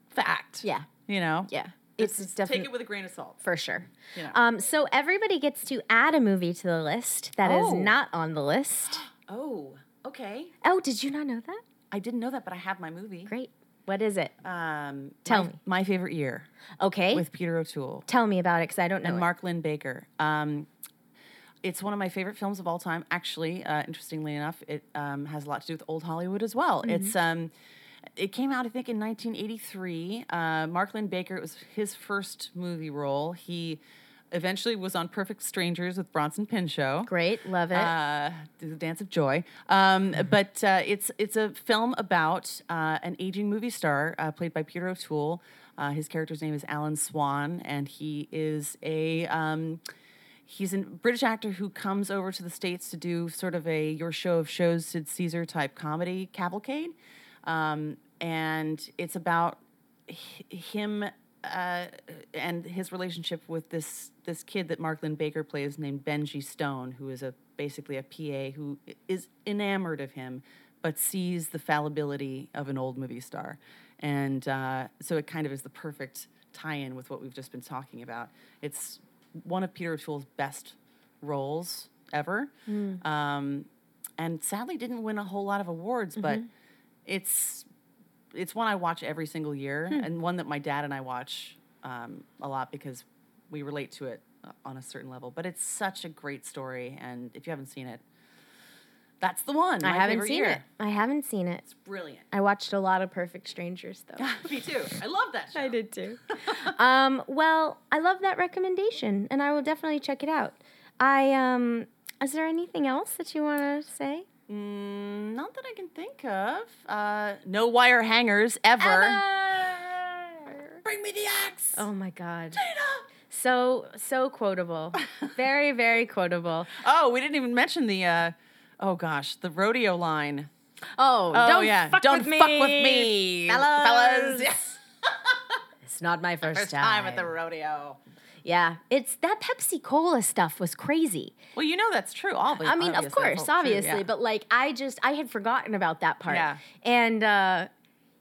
Speaker 9: fact."
Speaker 8: Yeah.
Speaker 9: you know.
Speaker 8: yeah, it's
Speaker 9: is-
Speaker 8: definitely
Speaker 9: take it with a grain of salt.
Speaker 8: for sure.
Speaker 9: You know.
Speaker 8: Um, so everybody gets to add a movie to the list that is
Speaker 9: Oh.
Speaker 8: not on the list.
Speaker 9: oh, okay.
Speaker 8: Oh, did you not know that?
Speaker 9: I didn't know that, but I have my movie.
Speaker 8: Great. What is it?
Speaker 9: Um,
Speaker 8: Tell
Speaker 9: my,
Speaker 8: me.
Speaker 9: My favorite year
Speaker 8: Okay.
Speaker 9: with Peter O'Toole.
Speaker 8: Tell me about it because I don't know.
Speaker 9: and
Speaker 8: it.
Speaker 9: Mark Linn-Baker. Um, it's one of my favorite films of all time. Actually, uh, interestingly enough, it um, has a lot to do with old Hollywood as well. It's um, it came out, I think, in 1983. Uh, Mark Linn-Baker. It was his first movie role. He eventually was on Perfect Strangers with Bronson Pinchot.
Speaker 8: Great, love it.
Speaker 9: Uh, the Dance of Joy. Um, But uh, it's it's a film about uh, an aging movie star uh, played by Peter O'Toole. Uh, his character's name is Alan Swan, and he is a um, he's a British actor who comes over to the states to do sort of a your show of shows Sid Caesar type comedy cavalcade, um, and it's about him uh, and his relationship with this this kid that Mark Linn-Baker plays named Benji Stone, who is a basically a PA who is enamored of him, but sees the fallibility of an old movie star, and uh, so it kind of is the perfect tie-in with what we've just been talking about. It's one of Peter O'Toole's best roles ever, um, and sadly didn't win a whole lot of awards, but it's it's one I watch every single year, and one that my dad and I watch um, a lot because we relate to it on a certain level. But it's such a great story, and if you haven't seen it, that's the one.
Speaker 8: I haven't seen
Speaker 9: year.
Speaker 8: it. I haven't seen it.
Speaker 9: It's brilliant.
Speaker 8: I watched a lot of Perfect Strangers though.
Speaker 9: Me too. I love that show.
Speaker 8: I did too. um, well, I love that recommendation, and I will definitely check it out. I um, is there anything else that you want to say?
Speaker 9: Mm, not that I can think of. Uh, no wire hangers ever. Bring me the axe.
Speaker 8: Oh my god. So so quotable. very very quotable.
Speaker 9: Oh, we didn't even mention the. Uh, oh gosh, the rodeo line.
Speaker 8: Oh,
Speaker 9: Oh
Speaker 8: don't
Speaker 9: yeah,
Speaker 8: fuck
Speaker 9: don't
Speaker 8: with
Speaker 9: fuck
Speaker 8: me,
Speaker 9: with me,
Speaker 8: fellas.
Speaker 9: fellas. Yeah.
Speaker 8: It's not my first,
Speaker 9: First time at the rodeo.
Speaker 8: Yeah, it's that Pepsi Cola stuff was crazy.
Speaker 9: Well, you know that's true. All
Speaker 8: I mean, of course, obviously, but like I just I had forgotten about that part.
Speaker 9: Yeah.
Speaker 8: And uh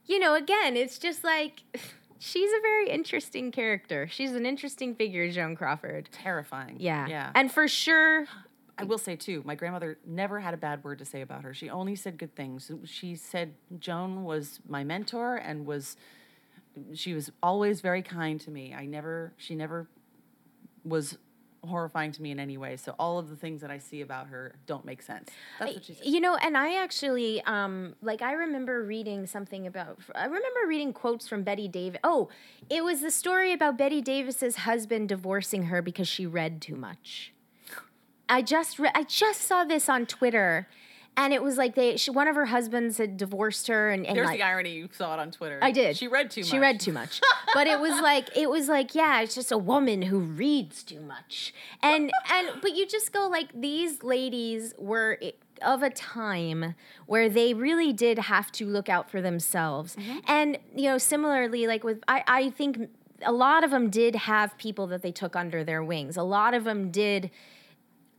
Speaker 8: you know, again, it's just like she's a very interesting character. She's an interesting figure, Joan Crawford.
Speaker 9: terrifying.
Speaker 8: Yeah.
Speaker 9: yeah.
Speaker 8: And for sure,
Speaker 9: I will say too, my grandmother never had a bad word to say about her. She only said good things. She said Joan was my mentor and was she was always very kind to me. I never she never was horrifying to me in any way. So all of the things that I see about her don't make sense. That's what she said.
Speaker 8: You know, and I actually um like I remember reading something about I remember reading quotes from Bette Davis. Oh, it was the story about Bette Davis's husband divorcing her because she read too much. I just re- I just saw this on Twitter and it was like they she, one of her husbands had divorced her and, and
Speaker 9: There's
Speaker 8: like,
Speaker 9: the irony you saw it on Twitter.
Speaker 8: I did.
Speaker 9: She read too much.
Speaker 8: She read too much. but it was like it was like yeah, it's just a woman who reads too much. And and but you just go like these ladies were of a time where they really did have to look out for themselves. Mm-hmm. And you know, similarly like with I I think a lot of them did have people that they took under their wings. A lot of them did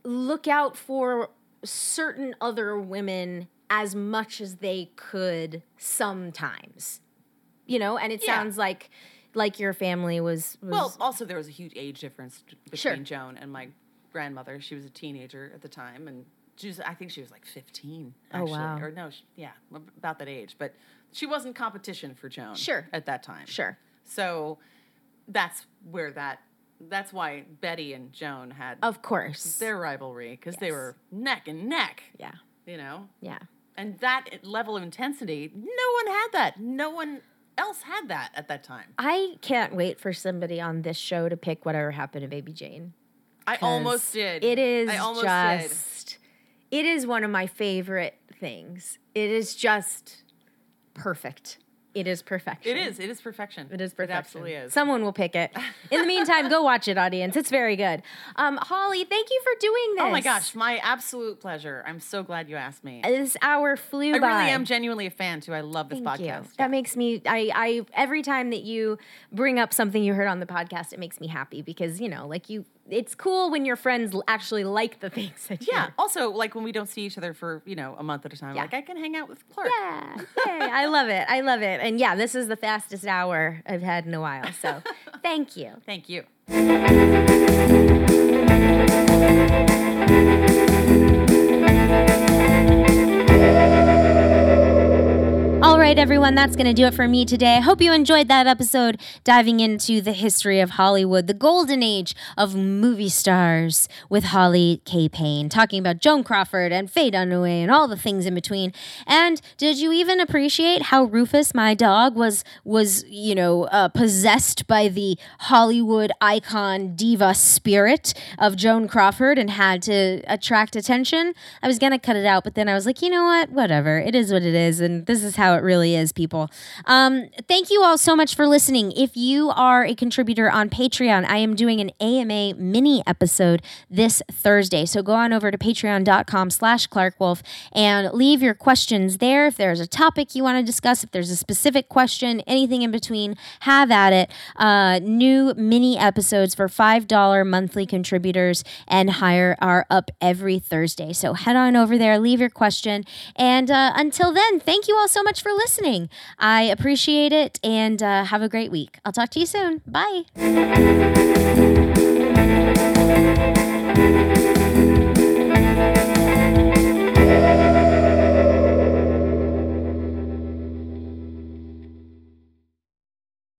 Speaker 8: look out for certain other women as much as they could sometimes you know and it
Speaker 9: Yeah.
Speaker 8: sounds like like your family was, was
Speaker 9: Well, also there was a huge age difference between
Speaker 8: Sure.
Speaker 9: Joan and my grandmother. She was a teenager at the time, and she was, I think she was like 15.
Speaker 8: Oh,
Speaker 9: Actually.
Speaker 8: wow.
Speaker 9: Or no, she, yeah, about that age. But she wasn't competition for Joan.
Speaker 10: Sure.
Speaker 9: At that time.
Speaker 10: Sure.
Speaker 9: So that's where that that's why Bette and Joan had
Speaker 10: Of course.
Speaker 9: their rivalry because they were neck and neck.
Speaker 10: yeah.
Speaker 9: You know,
Speaker 10: Yeah.
Speaker 9: and that level of intensity, no one had that. No one else had that at that time.
Speaker 10: I can't wait for somebody on this show to pick whatever happened to Baby Jane.
Speaker 9: I almost did.
Speaker 10: It is
Speaker 9: I almost did.
Speaker 10: It is one of my favorite things. It is just perfect. It is perfection.
Speaker 9: It is. It is perfection.
Speaker 10: It is perfection.
Speaker 9: It absolutely is.
Speaker 10: Someone will pick it. In the meantime, go watch it, audience. It's very good. Um, Holly, thank you for doing this.
Speaker 9: oh my gosh, my absolute pleasure. I'm so glad you asked me.
Speaker 10: This hour flew
Speaker 9: I
Speaker 10: by.
Speaker 9: really am genuinely a fan too. I love this
Speaker 10: Thank
Speaker 9: podcast.
Speaker 10: you. That makes me. I. I. Every time that you bring up something you heard on the podcast, it makes me happy because you know, like you. It's cool when your friends actually like the things that you.
Speaker 9: Yeah. Also, like when we don't see each other for you know a month at a time,
Speaker 10: Yeah.
Speaker 9: like I can hang out with Clark.
Speaker 10: Yeah. Yay. I love it. I love it. And yeah, this is the fastest hour I've had in a while. So, thank you.
Speaker 9: Thank you.
Speaker 8: Right, everyone, that's going to do it for me today. I hope you enjoyed that episode diving into the history of Hollywood, the golden age of movie stars with Holly K. Payne, talking about Joan Crawford and Faye Dunaway and all the things in between. And did you even appreciate how Rufus, my dog, was was you know uh, possessed by the Hollywood icon diva spirit of Joan Crawford and had to attract attention? I was gonna cut it out, but then I was like, you know what? Whatever. It is what it is, and this is how it really is, people. Um, thank you all so much for listening. If you are a contributor on Patreon, I am doing an AMA mini episode this Thursday. So go on over to patreon.com slash Clark Wolf and leave your questions there. If there's a topic you want to discuss, if there's a specific question, anything in between, have at it. Uh, new mini episodes for $5 monthly contributors and higher are up every Thursday. So head on over there, leave your question. And uh, until then, thank you all so much for listening. I appreciate it and uh, have a great week. I'll talk to you soon. Bye.